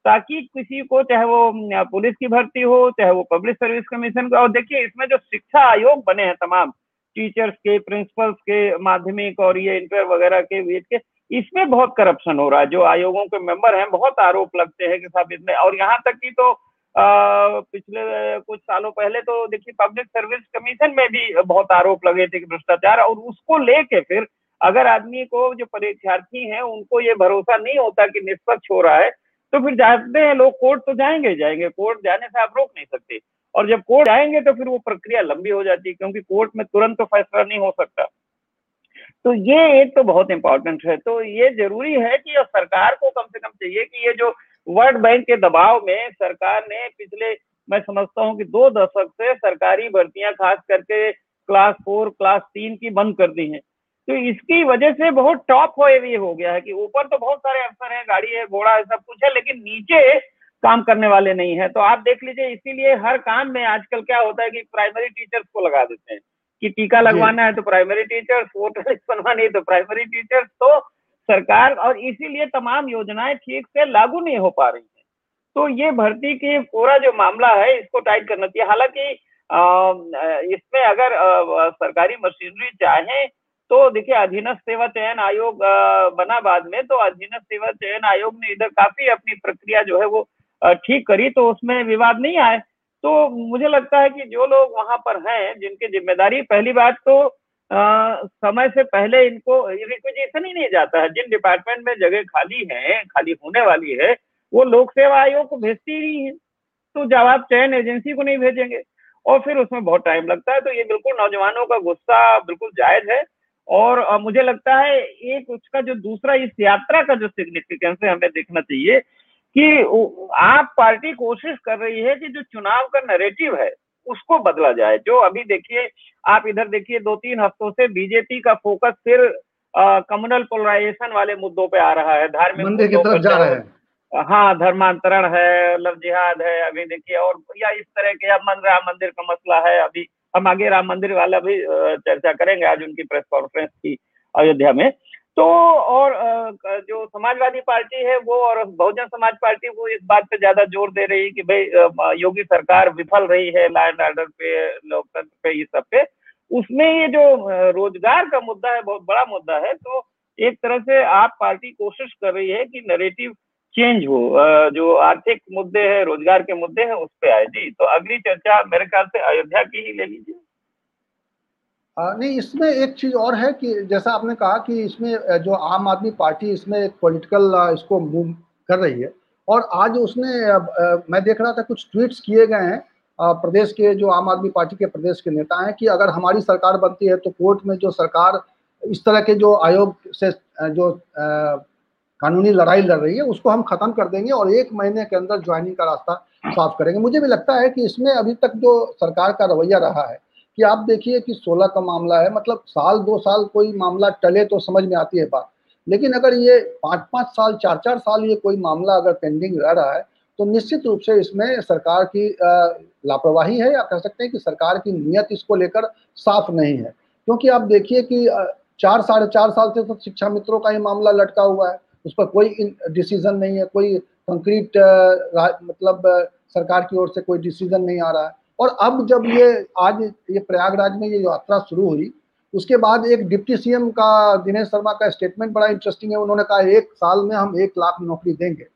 ताकि किसी को चाहे वो पुलिस की भर्ती हो चाहे वो पब्लिक सर्विस कमीशन का और देखिए इसमें जो शिक्षा आयोग बने हैं तमाम टीचर्स के प्रिंसिपल्स के माध्यमिक और ये इंटर वगैरह के वेद के इसमें बहुत करप्शन हो रहा है। जो आयोगों के मेंबर हैं बहुत आरोप लगते हैं कि साहब इसमें और यहाँ तक कि तो आ, पिछले कुछ सालों पहले तो देखिए पब्लिक सर्विस कमीशन में भी बहुत आरोप लगे थे कि भ्रष्टाचार और उसको लेके फिर अगर आदमी को जो परीक्षार्थी हैं, उनको ये भरोसा नहीं होता कि निष्पक्ष हो रहा है तो फिर जाते हैं लोग कोर्ट तो जाएँगे जाएँगे, कोर्ट जाने से आप रोक नहीं सकते। और जब कोर्ट जाएँगे तो फिर वो प्रक्रिया लंबी हो जाती है, क्योंकि कोर्ट में तुरंत तो फैसला नहीं हो सकता। तो ये एक तो बहुत इंपॉर्टेंट है। तो ये ज़रूरी है कि सरकार को कम से कम चाहिए कि ये जो वर्ल्ड बैंक के दबाव में सरकार ने पिछले, मैं समझता हूँ कि दो दशक से सरकारी भर्तियाँ खास करके क्लास फोर क्लास तीन की बंद कर दी हैं। तो इसकी वजह से बहुत टॉप हो ये हो गया है कि ऊपर तो बहुत सारे अफसर हैं गाड़ी है घोड़ा है सब कुछ है लेकिन नीचे काम करने वाले नहीं है। तो आप देख लीजिए इसीलिए हर काम में आजकल क्या होता है कि प्राइमरी टीचर्स को लगा देते हैं कि टीका लगवाना है तो प्राइमरी टीचर्स वोटर लिस्ट बनवानी है तो प्राइमरी टीचर्स तो सरकार और इसीलिए तमाम योजनाएँ ठीक से लागू नहीं हो पा रही है। तो ये भर्ती की पूरा जो मामला है इसको टाइट करना चाहिए। हालाँकि इसमें अगर सरकारी मशीनरी चाहे तो देखिए अधीनस्थ सेवा चयन आयोग बना बाद में तो अधीनस्थ सेवा चयन आयोग ने इधर काफ़ी अपनी प्रक्रिया जो है वो ठीक करी तो उसमें विवाद नहीं आए। तो मुझे लगता है कि जो लोग वहाँ पर हैं जिनकी ज़िम्मेदारी पहली बात तो आ, समय से पहले इनको रिक्वेजिशन ही नहीं जाता है। जिन डिपार्टमेंट में जगह खाली है खाली होने वाली है वो लोक सेवा आयोग को भेजती ही नहीं है। तो जवाब चयन एजेंसी को नहीं भेजेंगे और फिर उसमें बहुत टाइम लगता है तो ये बिल्कुल नौजवानों का गुस्सा बिल्कुल जायज़ है। और मुझे लगता है एक उसका जो दूसरा इस यात्रा का जो सिग्निफिकेंस है हमें देखना चाहिए कि आप पार्टी कोशिश कर रही है कि जो चुनाव का नरेटिव है उसको बदला जाए। जो अभी देखिए आप इधर देखिए दो तीन हफ्तों से बीजेपी का फोकस फिर कम्युनल पोलराइजेशन वाले मुद्दों पे आ रहा है। धार्मिक की तरफ़ जा रहे हैं। हाँ धर्मांतरण है लव जिहाद है अभी देखिए और या इस तरह के अब मन राम मंदिर का मसला है अभी। हम आगे राम मंदिर वाला भी चर्चा करेंगे, आज उनकी प्रेस कॉन्फ्रेंस थी अयोध्या में। तो और जो समाजवादी पार्टी है वो और बहुजन समाज पार्टी वो इस बात पे ज़्यादा ज़ोर दे रही है कि भाई योगी सरकार विफल रही है लॉ एंड ऑर्डर पे, लोकतंत्र पे, ये सब पे। उसमें ये जो रोज़गार का मुद्दा है, बहुत बड़ा मुद्दा है तो एक तरह से आप पार्टी कोशिश कर रही है कि नरेटिव चेंज हो जो आर्थिक मुद्दे हैं, रोज़गार के मुद्दे हैं, उस पर आए। जी तो अगली चर्चा मेरे ख्याल से अयोध्या की ही ले लीजिए। नहीं, इसमें एक चीज़ और है कि जैसा आपने कहा कि इसमें जो आम आदमी पार्टी इसमें एक पॉलिटिकल इसको मूव कर रही है। और आज उसने मैं देख रहा था कुछ ट्वीट्स किए गए हैं प्रदेश के जो आम आदमी पार्टी के प्रदेश के नेता हैं कि अगर हमारी सरकार बनती है तो कोर्ट में जो सरकार, इस तरह के जो आयोग से जो कानूनी लड़ाई लड़ रही है, उसको हम खत्म कर देंगे और एक महीने के अंदर ज्वाइनिंग का रास्ता साफ़ करेंगे। मुझे भी लगता है कि इसमें अभी तक जो सरकार का रवैया रहा है कि आप देखिए कि 16 का मामला है मतलब साल, दो साल कोई मामला टले तो समझ में आती है बात। लेकिन अगर ये पाँच पाँच साल, चार चार साल ये कोई मामला अगर पेंडिंग रह रहा है तो निश्चित रूप से इसमें सरकार की लापरवाही है या कह सकते हैं कि सरकार की नीयत इसको लेकर साफ़ नहीं है। क्योंकि आप देखिए कि चार, साढ़े चार साल से तो शिक्षा मित्रों का ही मामला लटका हुआ है। उस पर कोई डिसीज़न नहीं है, कोई कंक्रीट मतलब सरकार की ओर से कोई डिसीज़न नहीं आ रहा है। और अब जब ये, आज ये प्रयागराज में ये यात्रा शुरू हुई, उसके बाद एक डिप्टी सीएम का, दिनेश शर्मा का स्टेटमेंट बड़ा इंटरेस्टिंग है। उन्होंने कहा, एक साल में हम एक लाख नौकरी देंगे।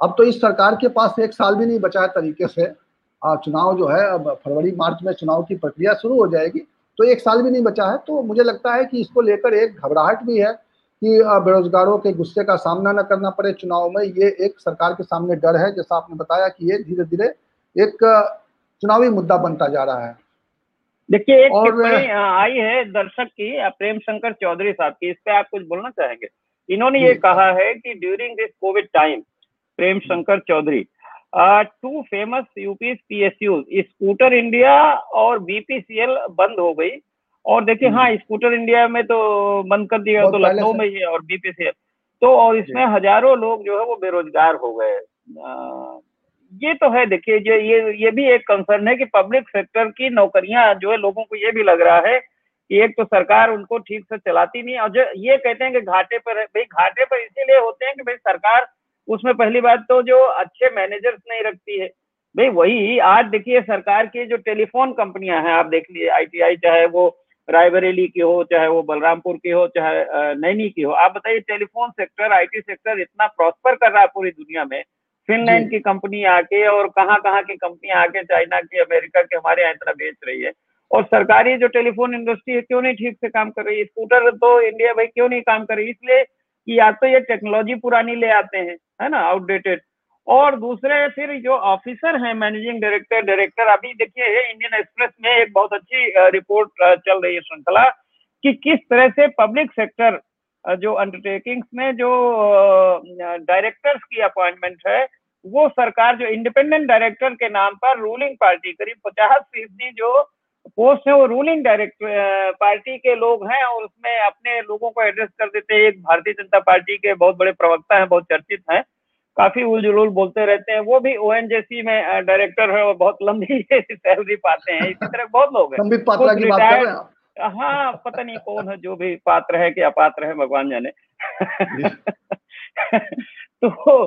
अब तो इस सरकार के पास एक साल भी नहीं बचा है तरीके से। चुनाव जो है, अब फरवरी, मार्च में चुनाव की प्रक्रिया शुरू हो जाएगी। तो एक साल भी नहीं बचा है तो मुझे लगता है कि इसको लेकर एक घबराहट भी है। कि बेरोजगारों के गुस्से का सामना न करना पड़े। चुनाव में ये एक सरकार के सामने डर है। जैसा आपने बताया कि ये धीरे धीरे एक चुनावी मुद्दा बनता जा रहा है। देखिए एक और आई है दर्शक की प्रेम शंकर चौधरी साहब की। इस पे आप कुछ बोलना चाहेंगे? इन्होंने ये कहा है कि during this covid time Prem Shankar Chaudhary to famous UP P scooter India और बीपीसीएल बंद हो गई। और देखिए हम्म। हाँ स्कूटर इंडिया में तो बंद कर दिया तो लखनऊ में ही और बीपीसीएल तो और इसमें हज़ारों लोग जो है वो बेरोजगार हो गए। ये तो है देखिए ये ये ये भी एक कंसर्न है कि पब्लिक सेक्टर की नौकरियाँ जो है लोगों को ये भी लग रहा है कि एक तो सरकार उनको ठीक से चलाती नहीं और जो ये कहते हैं कि घाटे पर भाई घाटे पर इसीलिए होते हैं कि भाई सरकार उसमें पहली बात तो जो अच्छे मैनेजर्स नहीं रखती है। भाई वही आज देखिए सरकार की जो टेलीफोन कंपनियाँ हैं आप देख लिए आईटीआई चाहे वो रायबरेली की हो चाहे वो बलरामपुर की हो चाहे नैनी की हो। आप बताइए टेलीफोन सेक्टर आईटी सेक्टर इतना प्रॉस्पर कर रहा है पूरी दुनिया में। फिनलैंड की कंपनी आके और कहाँ कहाँ की कंपनी आके चाइना की अमेरिका की हमारे यहाँ इतना बेच रही है। और सरकारी जो टेलीफोन इंडस्ट्री है क्यों नहीं ठीक से काम कर रही है? स्कूटर तो इंडिया भाई क्यों नहीं काम कर रही? इसलिए कि या तो ये टेक्नोलॉजी पुरानी ले आते हैं है ना आउटडेटेड और दूसरे फिर जो ऑफिसर हैं मैनेजिंग डायरेक्टर डायरेक्टर अभी देखिए इंडियन एक्सप्रेस में एक बहुत अच्छी रिपोर्ट चल रही है श्रृंखला कि किस तरह से पब्लिक सेक्टर जो अंडरटेकिंग्स में जो डायरेक्टर्स की अपॉइंटमेंट है, वो सरकार जो इंडिपेंडेंट डायरेक्टर के नाम पर रूलिंग पार्टी करीब पचास फ़ीसदी जो पोस्ट है, वो रूलिंग डायरेक्टर पार्टी के लोग हैं और उसमें अपने लोगों को एड्रेस कर देते हैं। एक भारतीय जनता पार्टी के बहुत बड़े प्रवक्ता हैं, बहुत चर्चित हैं। काफ़ी उलझुल बोलते रहते हैं। वो भी ओएनजेसी में डायरेक्टर है और बहुत लंबी सैलरी पाते हैं। इसी तरह बहुत लोग हैं। हाँ पता नहीं कौन है जो भी पात्र है कि अपात्र है भगवान जाने। तो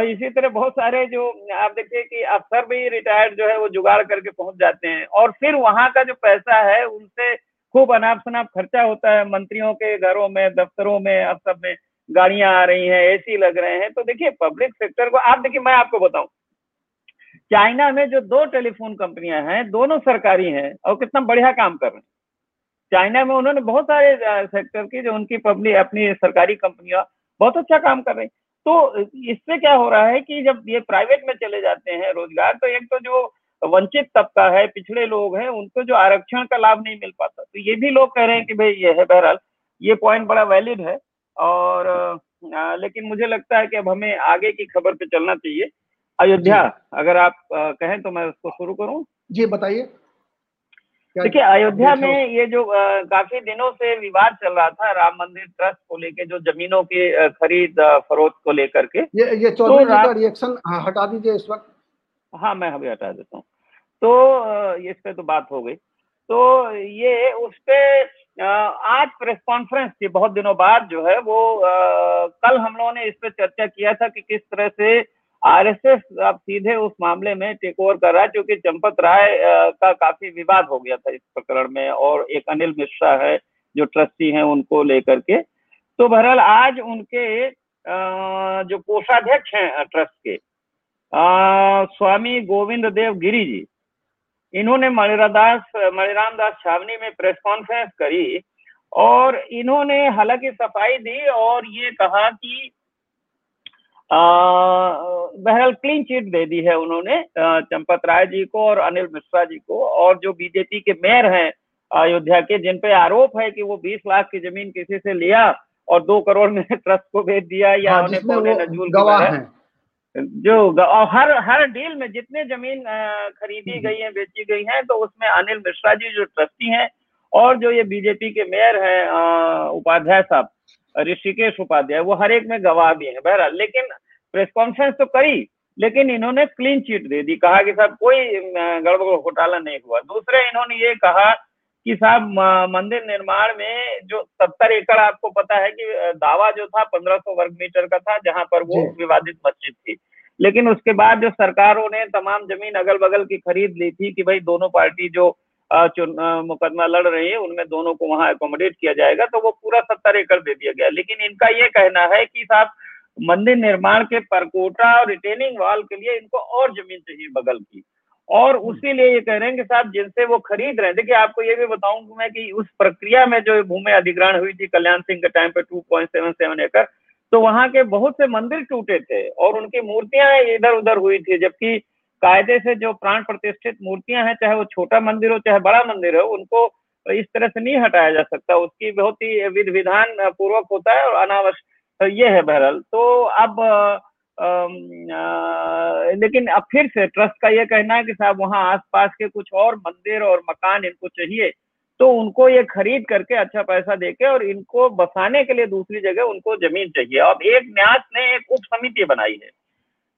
इसी तरह बहुत सारे जो आप देखिए कि अफसर भी रिटायर्ड जो है वो जुगाड़ करके पहुँच जाते हैं। और फिर वहाँ का जो पैसा है उनसे खूब अनाप शनाप खर्चा होता है। मंत्रियों के घरों में दफ्तरों में अब सब में। गाड़ियाँ आ रही हैं एसी लग रहे हैं। तो देखिए पब्लिक सेक्टर को, आप देखिए, मैं आपको बताऊँ। चाइना में जो दो टेलीफोन कंपनियाँ हैं, दोनों सरकारी हैं और कितना बढ़िया काम कर रहे हैं। चाइना में उन्होंने बहुत सारे सेक्टर की जो उनकी पब्लिक अपनी सरकारी कंपनियाँ, बहुत अच्छा काम कर रही तो इससे क्या हो रहा है कि जब ये प्राइवेट में चले जाते हैं रोज़गार तो एक तो जो वंचित तबका है, पिछड़े लोग हैं, उनको जो आरक्षण का लाभ नहीं मिल पाता। तो ये भी लोग कह रहे हैं कि भाई, ये है बहरहाल, ये पॉइंट बड़ा वैलिड है। और आ, लेकिन मुझे लगता है कि अब हमें आगे की खबर पे चलना चाहिए। अयोध्या अगर आप आ, कहें तो मैं उसको शुरू करूँ। जी बताइए। देखिए अयोध्या में ये जो आ, काफ़ी दिनों से विवाद चल रहा था राम मंदिर ट्रस्ट को लेके जो जमीनों की खरीद फरोख्त को लेकर के। ये ये चौधरी तो का रिएक्शन हटा दीजिए इस वक्त। हाँ मैं अभी हटा देता हूँ। तो इस पे तो बात हो गई। तो ये उस पे आज प्रेस कॉन्फ्रेंस थी बहुत दिनों बाद जो है वो आ, कल हम लोगों ने इस पे चर्चा किया था कि किस तरह से आरएसएस अब सीधे उस मामले में टेक ओवर कर रहा है क्योंकि चंपत राय का काफ़ी विवाद हो गया था इस प्रकरण में और एक अनिल मिश्रा है जो ट्रस्टी हैं उनको लेकर के। तो बहरहाल आज उनके जो कोषाध्यक्ष हैं ट्रस्ट के स्वामी गोविंद देव गिरी जी इन्होंने मणिरादास मणिराम दास छावनी में प्रेस कॉन्फ्रेंस करी और इन्होंने हालाँकि सफ़ाई दी और ये कहा कि बहरहाल क्लीन चिट दे दी है उन्होंने चंपत राय जी को और अनिल मिश्रा जी को और जो बीजेपी के मेयर हैं अयोध्या के जिन पे आरोप है कि वो 20 लाख की ज़मीन किसी से लिया और दो करोड़ में ट्रस्ट को भेज दिया या हाँ, उन्हें नजूल गवाह है। जो और हर हर डील में जितने ज़मीन खरीदी गई है बेची गई है तो उसमें अनिल मिश्रा जी जो ट्रस्टी हैं और जो ये बीजेपी के मेयर हैं उपाध्याय साहब ऋषिकेश उपाध्याय वो हर एक में गवाह भी है बहरहाल। लेकिन प्रेस कॉन्फ्रेंस तो करी लेकिन इन्होंने क्लीन चिट दे दी। कहा कि साहब कोई गड़बड़ घोटाला नहीं हुआ। दूसरे इन्होंने ये कहा कि साहब मंदिर निर्माण में जो सत्तर एकड़ आपको पता है कि दावा जो था पंद्रह सौ वर्ग मीटर का था जहाँ पर वो विवादित मस्जिद थी। लेकिन उसके बाद जो सरकारों ने तमाम ज़मीन अगल बगल की खरीद ली थी कि भाई दोनों पार्टी जो मुकदमा लड़ रही है उनमें दोनों को वहाँ एकोमोडेट किया जाएगा तो वो पूरा सत्तर एकड़ दे दिया गया। लेकिन इनका ये कहना है कि साहब मंदिर निर्माण के परकोटा और रिटेनिंग वॉल के लिए इनको और ज़मीन चाहिए बगल की। और हम्म। उसी लिए ये कह रहे हैं कि साहब जिनसे वो खरीद रहे हैं देखिए आपको ये भी बताऊँ मैं कि उस प्रक्रिया में जो भूमि अधिग्रहण हुई थी कल्याण सिंह के टाइम पे टू पॉइंट सेवन सेवन एकड़ तो वहाँ के बहुत से मंदिर टूटे थे और उनकी मूर्तियाँ इधर उधर हुई थी जबकि कायदे से जो प्राण प्रतिष्ठित मूर्तियाँ हैं चाहे वो छोटा मंदिर हो चाहे बड़ा मंदिर हो उनको इस तरह से नहीं हटाया जा सकता उसकी बहुत ही विधि विधान पूर्वक होता है और अनावश्यक तो ये है बहरहाल तो अब लेकिन अब फिर से ट्रस्ट का ये कहना है कि साहब वहाँ आसपास के कुछ और मंदिर और मकान इनको चाहिए तो उनको ये खरीद करके अच्छा पैसा देके और इनको बसाने के लिए दूसरी जगह उनको ज़मीन चाहिए। अब एक न्यास ने एक उप समिति बनाई है,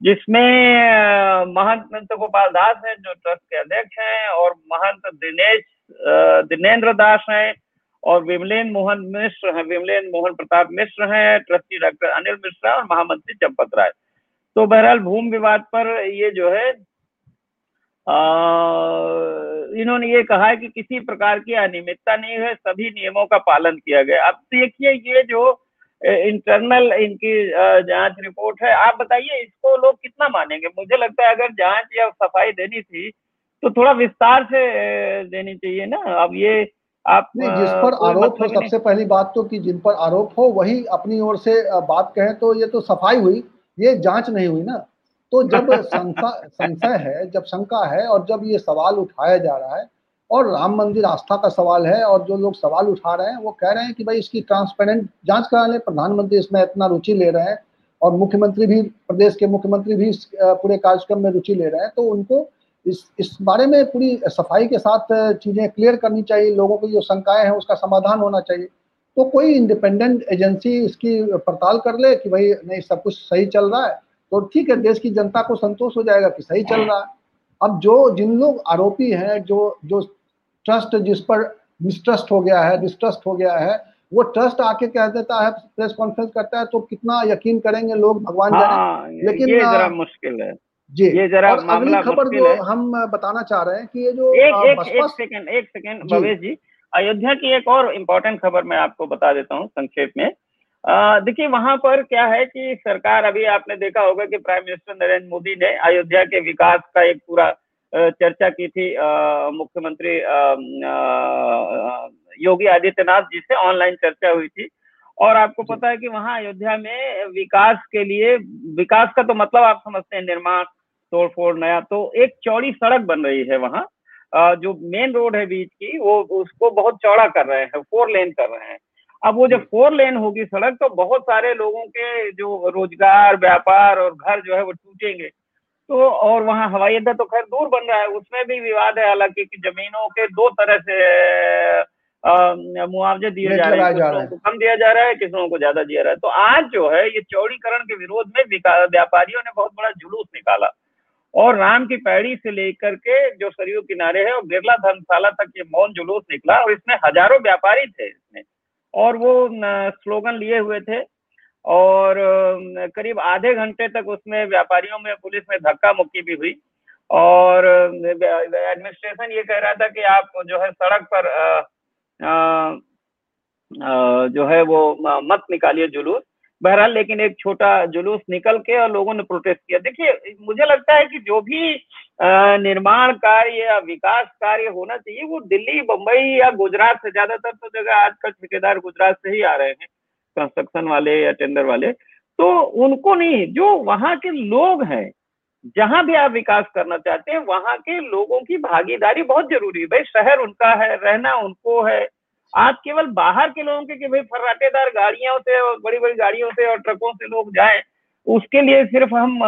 जिसमें महंत गोपाल दास है जो ट्रस्ट के अध्यक्ष हैं और महंत दिनेश दिनेन्द्र दास हैं और विमलेन मोहन मिश्र हैं, विमलेन मोहन प्रताप मिश्र हैं, ट्रस्टी डॉक्टर अनिल मिश्रा और महामंत्री चंपत राय। तो बहरहाल भूमि विवाद पर ये जो है आ, इन्होंने ये कहा है कि किसी प्रकार की अनियमितता नहीं है सभी नियमों का पालन किया गया। अब देखिए ये जो इंटरनल इनकी जाँच रिपोर्ट है आप बताइए इसको लोग कितना मानेंगे? मुझे लगता है अगर जाँच या सफ़ाई देनी थी तो थोड़ा विस्तार से देनी चाहिए ना। अब ये आप नहीं जिस पर आरोप हो सबसे पहली बात तो कि जिन पर आरोप हो वही अपनी ओर से बात कहें तो ये तो सफ़ाई हुई। ये जाँच नहीं हुई ना। तो जब संशय है जब शंका है और जब ये सवाल उठाया जा रहा है और राम मंदिर आस्था का सवाल है और जो लोग सवाल उठा रहे हैं वो कह रहे हैं कि भाई इसकी ट्रांसपेरेंट जाँच करा लें प्रधानमंत्री इसमें इतना रुचि ले रहे हैं और मुख्यमंत्री भी प्रदेश के मुख्यमंत्री भी इस पूरे कार्यक्रम में रुचि ले रहे हैं तो उनको इस इस बारे में पूरी सफ़ाई के साथ चीज़ें क्लियर करनी चाहिए लोगों की जो शंकाएँ हैं उसका समाधान होना चाहिए। तो कोई इंडिपेंडेंट एजेंसी इसकी पड़ताल कर ले कि भाई नहीं सब कुछ सही चल रहा है। तो ठीक है देश की जनता को संतोष हो जाएगा कि सही चल रहा है। अब जो जिन लोग आरोपी हैं जो जो ट्रस्ट जिस पर मिसट्रस्ट हो गया है डिस्ट्रस्ट हो गया है वो ट्रस्ट आके कह देता है प्रेस कॉन्फ्रेंस करता है तो कितना यकीन करेंगे लोग भगवान हाँ, लेकिन ये जरा मुश्किल है। जी ये जरा मामला खबर जो हम बताना चाह रहे हैं कि ये जो एक एक, एक सेकंड एक सेकंड भवेश जी। अयोध्या की एक और इम्पोर्टेंट खबर मैं आपको बता देता हूँ संक्षेप में। देखिए वहाँ पर क्या है कि सरकार अभी आपने देखा होगा कि प्राइम मिनिस्टर नरेंद्र मोदी ने अयोध्या के विकास का एक पूरा चर्चा की थी। मुख्यमंत्री योगी आदित्यनाथ जी से ऑनलाइन चर्चा हुई थी। और आपको पता है कि वहाँ अयोध्या में विकास के लिए विकास का तो मतलब आप समझते हैं निर्माण तोड़फोड़ नया तो एक चौड़ी सड़क बन रही है वहाँ। जो मेन रोड है बीच की वो उसको बहुत चौड़ा कर रहे हैं फोर लेन कर रहे हैं। अब वो जब फोर लेन होगी सड़क तो बहुत सारे लोगों के जो रोज़गार व्यापार और घर जो है वो टूटेंगे। तो और वहाँ हवाई अड्डा तो खैर दूर बन रहा है उसमें भी विवाद है हालाँकि कि जमीनों के दो तरह से मुआवजे दिए जा रहे हैं किसानों को कम दिया जा रहा है किसानों को ज़्यादा दिया जा रहा है। तो आज जो है ये चौड़ीकरण के विरोध में व्यापारियों ने बहुत बड़ा जुलूस निकाला। और राम की पैड़ी से लेकर के जो सरयू किनारे है और बिरला धर्मशाला तक ये मौन जुलूस निकला और इसमें हज़ारों व्यापारी थे इसमें और वो स्लोगन लिए हुए थे और करीब आधे घंटे तक उसमें व्यापारियों में पुलिस में धक्का मुक्की भी हुई और एडमिनिस्ट्रेशन ये कह रहा था कि आप जो है सड़क पर आ, आ, जो है वो मत निकालिए जुलूस बहरहाल, लेकिन एक छोटा जुलूस निकल के और लोगों ने प्रोटेस्ट किया। देखिए, मुझे लगता है कि जो भी निर्माण कार्य या विकास कार्य होना चाहिए, वो दिल्ली बम्बई या गुजरात से ज़्यादातर तो जगह आजकल ठेकेदार गुजरात से ही आ रहे हैं कंस्ट्रक्शन वाले या टेंडर वाले। तो उनको नहीं, जो वहाँ के लोग हैं, जहाँ भी आप विकास करना चाहते हैं, वहाँ के लोगों की भागीदारी बहुत ज़रूरी है। भाई, शहर उनका है, रहना उनको है आज केवल बाहर के लोगों के कि भाई फर्राटेदार गाड़ियों से और बड़ी बड़ी गाड़ियों से और ट्रकों से लोग जाएँ, उसके लिए सिर्फ़ हम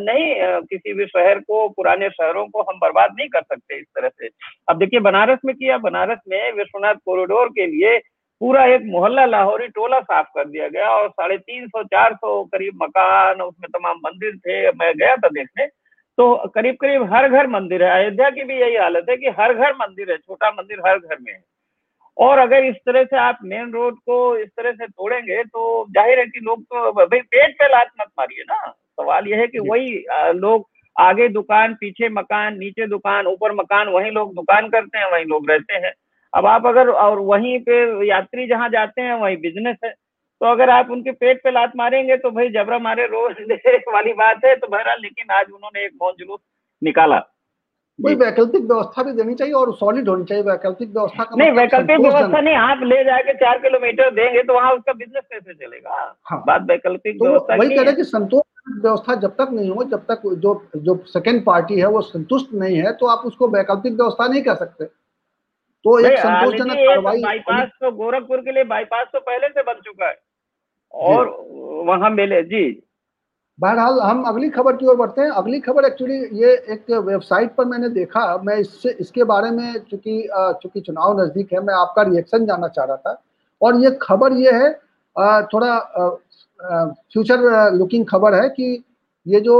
नहीं किसी भी शहर को, पुराने शहरों को हम बर्बाद नहीं कर सकते इस तरह से। अब देखिए, बनारस में किया, बनारस में विश्वनाथ कॉरिडोर के लिए पूरा एक मोहल्ला लाहौरी टोला साफ़ कर दिया गया और साढ़े तीन सौ, चार सौ करीब मकान, उसमें तमाम मंदिर थे, मैं गया था देखने तो करीब करीब हर घर मंदिर है। अयोध्या की भी यही हालत है कि हर घर मंदिर है, छोटा मंदिर हर घर में है। और अगर इस तरह से आप मेन रोड को इस तरह से तोड़ेंगे तो ज़ाहिर है कि लोग तो भाई पेट पे लात मत मारिए ना। सवाल यह है कि वही लोग आगे दुकान पीछे मकान नीचे दुकान ऊपर मकान वही लोग दुकान करते हैं वही लोग रहते हैं। अब आप अगर और वहीं पे यात्री जहाँ जाते हैं वही बिज़नेस है। तो अगर आप उनके पेट पे लात मारेंगे तो भाई जबरा मारे रोज वाली बात है तो बहरहाल लेकिन आज उन्होंने एक मौन जुलूस निकाला। कोई वैकल्पिक व्यवस्था भी देनी चाहिए और सॉलिड होनी चाहिए। वैकल्पिक व्यवस्था का नहीं मतलब वैकल्पिक व्यवस्था नहीं आप ले जाके चार किलोमीटर देंगे तो वहाँ उसका बिज़नेस कैसे चलेगा? हाँ। बात वैकल्पिक तो वही कह रहे कि संतोष व्यवस्था जब तक नहीं हो जब तक जो जो सेकेंड पार्टी है वो संतुष्ट नहीं है तो आप उसको वैकल्पिक व्यवस्था नहीं कर सकते। तो एक संतोषजनक कार्रवाई बाईपास तो गोरखपुर के लिए बाईपास तो पहले से बन चुका है। और वहाँ मिले जी। बहरहाल हम अगली खबर की ओर बढ़ते हैं। अगली खबर एक्चुअली ये एक वेबसाइट पर मैंने देखा। मैं इससे इसके बारे में चूँकि चूँकि चुनाव नज़दीक है मैं आपका रिएक्शन जानना चाह रहा था। और ये खबर ये है थोड़ा फ्यूचर लुकिंग खबर है कि ये जो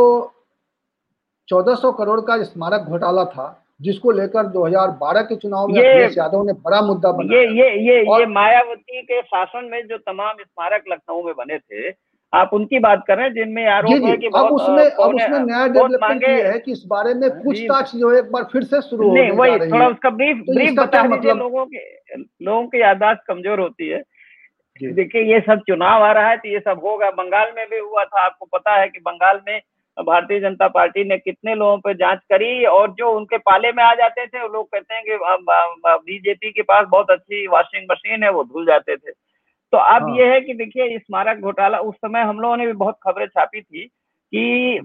1400 करोड़ का स्मारक घोटाला था जिसको लेकर 2012 के चुनाव में अखिलेश यादव ने बड़ा मुद्दा बनाया। ये ये ये ये मायावती के शासन में जो तमाम स्मारक लखनऊ में बने थे आप उनकी बात कर रहे हैं जिनमें आरोप है कि अब उसमें अब उसमें नया डेवलपमेंट ये है कि इस बारे में पूछताछ जो है एक बार फिर से शुरू नहीं वही थोड़ा उसका ब्रीफ तो ब्रीफ बता दीजिए मतलब... लोगों के लोगों की यादाश्त कमज़ोर होती है। देखिए ये सब चुनाव आ रहा है तो ये सब होगा। बंगाल में भी हुआ था आपको पता है कि बंगाल में भारतीय जनता पार्टी ने कितने लोगों पर जाँच करी और जो उनके पाले में आ जाते थे वो लोग कहते हैं कि बीजेपी के पास बहुत अच्छी वॉशिंग मशीन है वो धुल जाते थे। तो अब हाँ। ये है कि देखिए स्मारक घोटाला उस समय हम लोगों ने भी बहुत खबरें छापी थी कि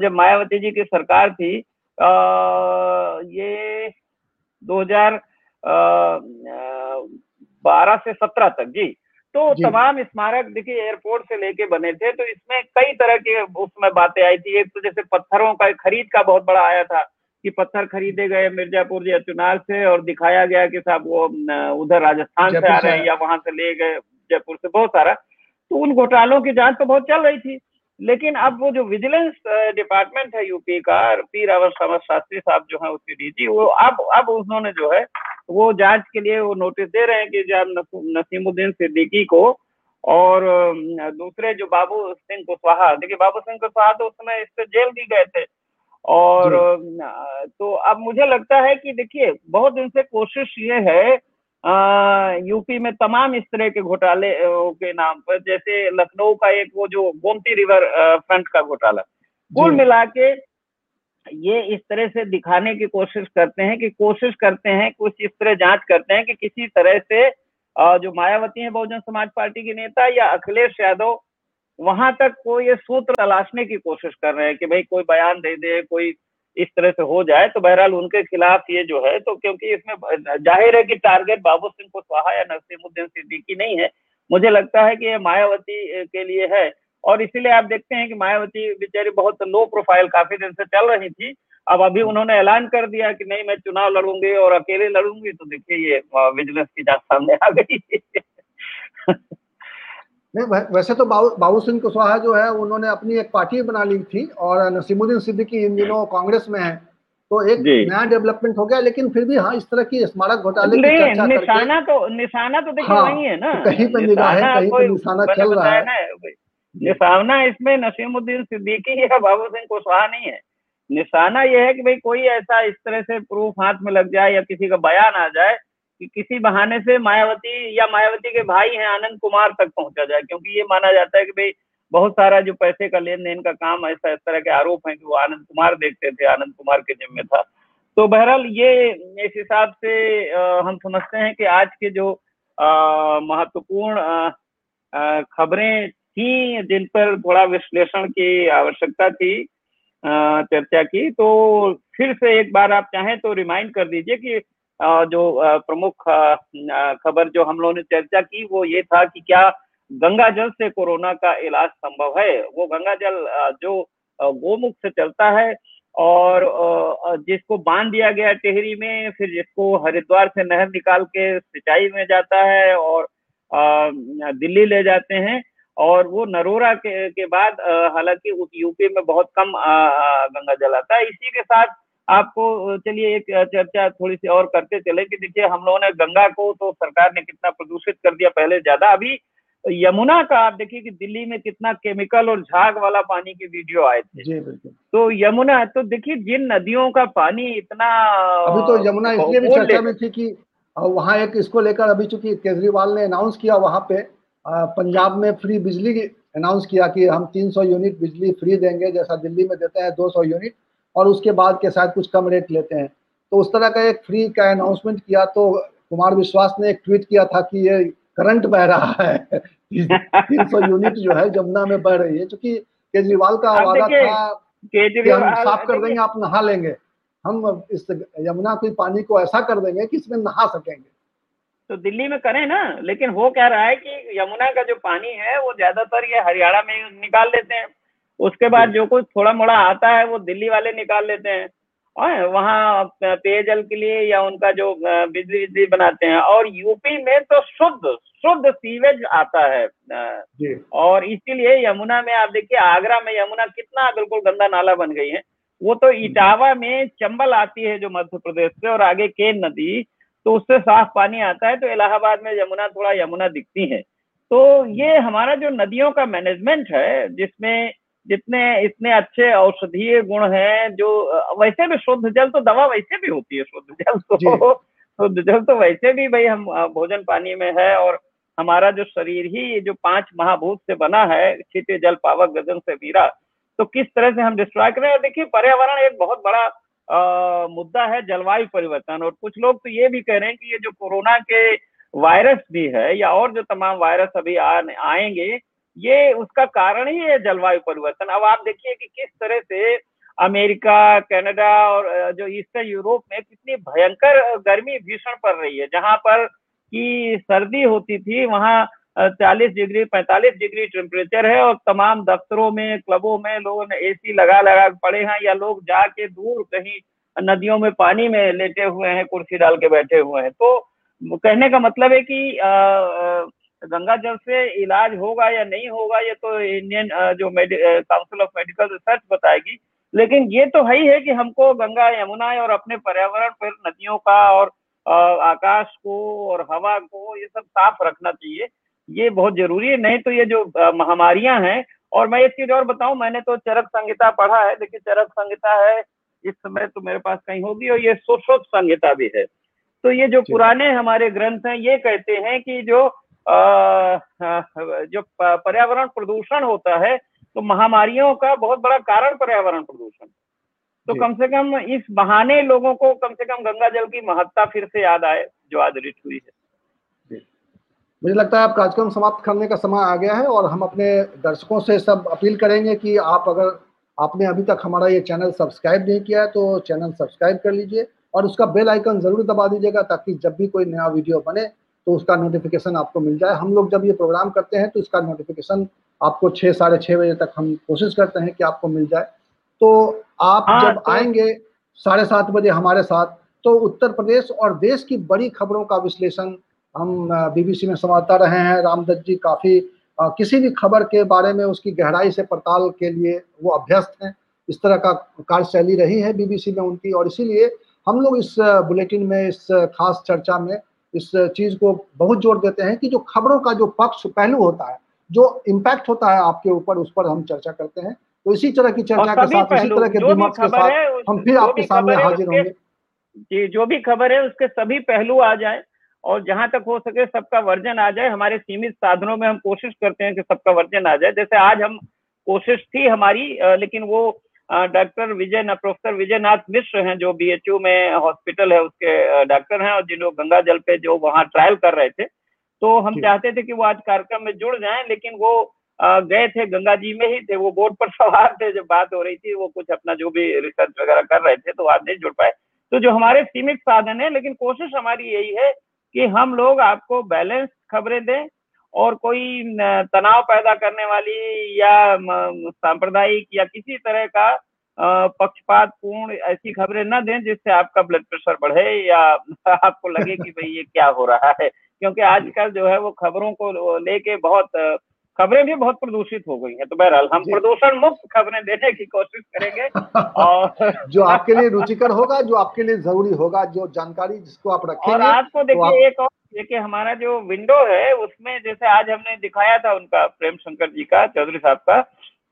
जब मायावती जी की सरकार थी ये 2012 से 17 तक जी तो जी। तमाम स्मारक देखिए एयरपोर्ट से लेके बने थे तो इसमें कई तरह के उसमें बातें आई थी एक तो जैसे पत्थरों का खरीद का बहुत बड़ा आया था कि पत्थर खरीदे गए मिर्जापुर या चुनार से और दिखाया गया कि साहब वो उधर राजस्थान से आ रहे हैं या वहाँ से ले गए जयपुर से बहुत सारा। तो उन घोटालों की जाँच तो बहुत चल रही थी। लेकिन अब वो जो विजिलेंस डिपार्टमेंट है यूपी का पी रावत समर शास्त्री साहब जो है उसके डीजी वो अब अब उन्होंने जो है वो जाँच के लिए वो नोटिस दे रहे हैं कि जब नसीमुद्दीन सिद्दीकी को और दूसरे जो बाबू सिंह कुशवाहा देखिए बाबू सिंह कुशवाहा तो उस समय इस पर जेल भी गए थे। और तो अब मुझे लगता है कि देखिए बहुत दिन से कोशिश ये है यूपी में तमाम इस तरह के घोटाले के नाम पर जैसे लखनऊ का एक वो जो गोमती रिवर फ्रंट का घोटाला कुल मिला के ये इस तरह से दिखाने की कोशिश करते हैं कि कोशिश करते हैं कुछ इस तरह जाँच करते हैं कि किसी तरह से जो मायावती है बहुजन समाज पार्टी के नेता या अखिलेश यादव वहाँ तक को ये सूत्र तलाशने की कोशिश कर रहे हैं कि भाई कोई बयान दे दे, कोई इस तरह से हो जाए तो बहरहाल उनके खिलाफ ये जो है तो क्योंकि इसमें ज़ाहिर है कि टारगेट बाबू सिंह कुशवाहा या नसीमुद्दीन सिद्दीकी नहीं है। मुझे लगता है कि ये मायावती के लिए है। और इसीलिए आप देखते हैं कि मायावती बेचारी बहुत लो प्रोफ़ाइल काफ़ी दिन से चल रही थी। अब अभी। उन्होंने ऐलान कर दिया कि नहीं, मैं चुनाव लड़ूँगी और अकेले लड़ूँगी तो देखिए ये विजिलेंस की जाँच सामने आ गई। नहीं वैसे तो बाबू सिंह कुशवाहा जो है उन्होंने अपनी एक पार्टी बना ली थी और नसीमुद्दीन सिद्दीकी इन दिनों कांग्रेस में है। तो एक नया डेवलपमेंट हो गया लेकिन फिर भी हाँ इस तरह की स्मारक घोटाले की चर्चा निशाना तो निशाना तो देखिए हाँ, वही है ना। तो कहीं पे निगाह है कहीं पे निशाना चल रहा है। निशाना इसमें नसीमुद्दीन सिद्दीकी या बाबू सिंह कुशवाहा नहीं है। निशाना यह है कि भाई कोई ऐसा इस तरह से प्रूफ हाथ में लग जाए या किसी का बयान आ जाए कि किसी बहाने से मायावती या मायावती के भाई हैं आनंद कुमार तक पहुँचा जाए, क्योंकि ये माना जाता है कि भाई बहुत सारा जो पैसे का लेन देन का काम ऐसा इस तरह के आरोप हैं कि वो आनंद कुमार देखते थे, आनंद कुमार के जिम्मे था। तो बहरहाल ये, इस हिसाब से हम समझते हैं कि आज के जो महत्वपूर्ण खबरें थी, जिन पर थोड़ा विश्लेषण की आवश्यकता थी चर्चा की तो फिर से एक बार आप चाहें तो रिमाइंड कर दीजिए कि जो प्रमुख खबर जो हम लोगों ने चर्चा की वो ये था कि क्या गंगा जल से कोरोना का इलाज संभव है? वो गंगा जल जो गोमुख से चलता है और जिसको बाँध दिया गया टेहरी में फिर जिसको हरिद्वार से नहर निकाल के सिंचाई में जाता है और दिल्ली ले जाते हैं और वो नरोरा के, के बाद हालाँकि उस यूपी में बहुत कम गंगा जल आता है। इसी के साथ आपको चलिए एक चर्चा थोड़ी सी और करते चले कि देखिए हम लोगों ने गंगा को तो सरकार ने कितना प्रदूषित कर दिया पहले ज़्यादा। अभी यमुना का आप देखिए कि दिल्ली में कितना केमिकल और झाग वाला पानी के वीडियो आए थे। जी बिल्कुल। तो यमुना तो देखिए जिन नदियों का पानी इतना अभी तो यमुना इसलिए भी चर्चा में थी कि वहाँ एक इसको लेकर अभी चूँकि केजरीवाल ने अनाउंस किया वहाँ पे पंजाब में फ्री बिजली अनाउंस किया कि हम 300 यूनिट बिजली फ्री देंगे जैसा दिल्ली में देते हैं 200 यूनिट और उसके बाद के शायद कुछ कम रेट लेते हैं। तो उस तरह का एक फ्री का अनाउंसमेंट किया तो कुमार विश्वास ने एक ट्वीट किया था कि ये करंट बह रहा है। तीन सौ यूनिट जो है जमुना में बह रही है। क्योंकि केजरीवाल का वादा था कि हम साफ़ कर देंगे आप नहा लेंगे। हम इस यमुना के पानी को ऐसा कर देंगे कि इसमें नहा सकेंगे। तो दिल्ली में करें ना लेकिन हो कह रहा है कि यमुना का जो पानी है वो ज़्यादातर ये हरियाणा में निकाल लेते हैं। उसके बाद जो कुछ थोड़ा मोड़ा आता है वो दिल्ली वाले निकाल लेते हैं। और वहाँ पेयजल के लिए या उनका जो बिजली बिजली बनाते हैं। और यूपी में तो शुद्ध शुद्ध सीवेज आता है और इसीलिए यमुना में आप देखिए आगरा में यमुना कितना बिल्कुल गंदा नाला बन गई है। वो तो इटावा में चंबल आती है जो मध्य प्रदेश से और आगे केन नदी तो उससे साफ़ पानी आता है तो इलाहाबाद में यमुना थोड़ा यमुना दिखती है। तो ये हमारा जो नदियों का मैनेजमेंट है जिसमें जितने इतने अच्छे औषधीय गुण हैं जो वैसे भी शुद्ध जल तो दवा वैसे भी होती है शुद्ध जल तो शुद्ध जल तो वैसे भी भाई हम भोजन पानी में है और हमारा जो शरीर ही जो पाँच महाभूत से बना है छिटे जल पावक गजन से मीरा तो किस तरह से हम डिस्ट्रॉय करें? और देखिए पर्यावरण एक बहुत बड़ा आ, मुद्दा है जलवायु परिवर्तन और कुछ लोग तो ये भी कह रहे हैं कि ये जो कोरोना के वायरस भी है या और जो तमाम वायरस अभी आ, आएँगे ये उसका कारण ही है जलवायु परिवर्तन। अब आप देखिए कि किस तरह से अमेरिका कनाडा और जो ईस्टर्न यूरोप में कितनी भयंकर गर्मी भीषण पड़ रही है। जहाँ पर की सर्दी होती थी वहाँ 40 डिग्री 45 डिग्री टेम्परेचर है और तमाम दफ्तरों में क्लबों में लोगों ने एसी लगा लगा पड़े हैं या लोग जाके दूर कहीं नदियों में पानी में लेटे हुए हैं कुर्सी डाल के बैठे हुए हैं। तो कहने का मतलब है कि आ, गंगा जल से इलाज होगा या नहीं होगा ये तो इंडियन जो काउंसिल ऑफ़ मेडिकल रिसर्च बताएगी। लेकिन ये तो है ही है कि हमको गंगा यमुना और अपने पर्यावरण पर नदियों का और आकाश को और हवा को ये सब साफ़ रखना चाहिए। ये बहुत ज़रूरी है नहीं तो ये जो महामारियाँ हैं और मैं एक चीज़ और बताऊँ मैंने तो चरक संहिता पढ़ा है देखिए चरक संहिता है इस समय तो मेरे पास कहीं होगी और ये सुश्रुत संहिता भी है। तो ये जो। पुराने हमारे ग्रंथ हैं ये कहते हैं कि जो जो पर्यावरण प्रदूषण होता है तो महामारियों का बहुत बड़ा कारण पर्यावरण प्रदूषण। तो कम से कम इस बहाने लोगों को कम से कम गंगा जल की महत्ता फिर से याद आए जो आज रिट हुई है। मुझे लगता है आप कार्यक्रम समाप्त करने का समय आ गया है और हम अपने दर्शकों से सब अपील करेंगे कि आप अगर आपने अभी तक हमारा ये चैनल सब्सक्राइब नहीं किया है तो चैनल सब्सक्राइब कर लीजिए और उसका बेल आइकन ज़रूर दबा दीजिएगा ताकि जब भी कोई नया वीडियो बने तो उसका नोटिफिकेशन आपको मिल जाए। हम लोग जब ये प्रोग्राम करते हैं तो इसका नोटिफिकेशन आपको छः साढ़े छः बजे तक हम कोशिश करते हैं कि आपको मिल जाए। तो आप हाँ, जब तो... आएँगे साढ़े सात बजे हमारे साथ तो उत्तर प्रदेश और देश की बड़ी खबरों का विश्लेषण हम बीबीसी में संवाददाता रहे हैं। रामदत्त जी काफ़ी किसी भी खबर के बारे में उसकी गहराई से पड़ताल के लिए वो अभ्यस्त हैं। इस तरह का कार्यशैली रही है बीबीसी में उनकी और इसीलिए हम लोग इस बुलेटिन में इस खास चर्चा में इस चीज़ को बहुत ज़ोर देते हैं कि जो खबरों का जो पक्ष पहलू होता है जो इम्पैक्ट होता है आपके ऊपर उस पर हम चर्चा करते हैं। तो इसी तरह की चर्चा के साथ इसी तरह के दिमाग के साथ हम फिर आपके सामने हाजिर होंगे। जी जो भी खबर है उसके सभी पहलू आ जाए और जहाँ तक हो सके सबका वर्जन आ जाए। हमारे सीमित साधनों में हम कोशिश करते हैं कि सबका वर्जन आ जाए। जैसे आज हम कोशिश थी हमारी लेकिन वो डॉक्टर विजय न प्रोफेसर विजय नाथ मिश्र हैं जो बीएचयू में हॉस्पिटल है उसके डॉक्टर हैं और जिन लोग गंगा जल पे जो वहाँ ट्रायल कर रहे थे तो हम चाहते थे कि वो आज कार्यक्रम में जुड़ जाएँ लेकिन वो गए थे गंगा जी में ही थे वो बोट पर सवार थे जब बात हो रही थी वो कुछ अपना जो भी रिसर्च वगैरह कर रहे थे तो आज नहीं जुड़ पाए। तो जो हमारे सीमित साधन है लेकिन कोशिश हमारी यही है कि हम लोग आपको बैलेंस खबरें दें और कोई तनाव पैदा करने वाली या सांप्रदायिक या किसी तरह का पक्षपात पूर्ण ऐसी खबरें न दें जिससे आपका ब्लड प्रेशर बढ़े या आपको लगे कि भाई ये क्या हो रहा है। क्योंकि आजकल जो है वो खबरों को लेके बहुत खबरें भी बहुत प्रदूषित हो गई हैं। तो बहरहाल हम प्रदूषण मुक्त खबरें देने की कोशिश करेंगे और जो आपके लिए रुचिकर होगा जो आपके लिए ज़रूरी होगा जो जानकारी जिसको आप रखेंगे और आपको देखिए तो आप... एक और देखिए हमारा जो विंडो है, उसमें जैसे आज हमने दिखाया था उनका प्रेम शंकर जी का, चौधरी साहब का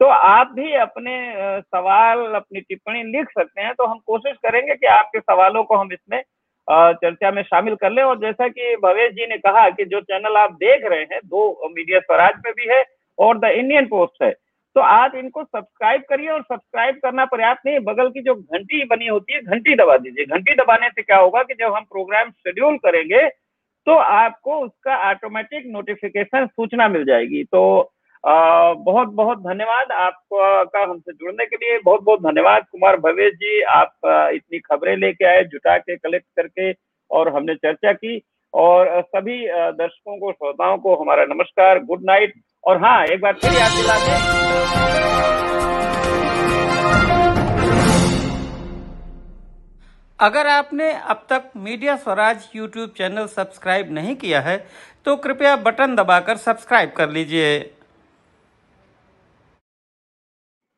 तो आप भी अपने सवाल, अपनी टिप्पणी लिख सकते हैं तो हम कोशिश करेंगे कि आपके सवालों को हम इसमें चर्चा में शामिल कर लें। और जैसा कि भवेश जी ने कहा कि जो चैनल आप देख रहे हैं, दो मीडिया स्वराज में भी है और द इंडियन पोस्ट है तो आप इनको सब्सक्राइब करिए और सब्सक्राइब करना पर्याप्त नहीं बगल की जो घंटी बनी होती है, घंटी दबा दीजिए। घंटी दबाने से क्या होगा कि जब हम प्रोग्राम शेड्यूल करेंगे तो आपको उसका ऑटोमेटिक नोटिफिकेशन सूचना मिल जाएगी। तो आ, बहुत बहुत धन्यवाद आपका हमसे जुड़ने के लिए। बहुत बहुत धन्यवाद कुमार भवेश जी आप इतनी खबरें लेके आए जुटा के कलेक्ट करके और हमने चर्चा की। और सभी दर्शकों को श्रोताओं को हमारा नमस्कार गुड नाइट और हाँ एक बार फिर याद दिला दें अगर आपने अब तक media Swaraj YouTube channel subscribe नहीं किया है तो कृपया बटन दबाकर सब्सक्राइब कर लीजिए।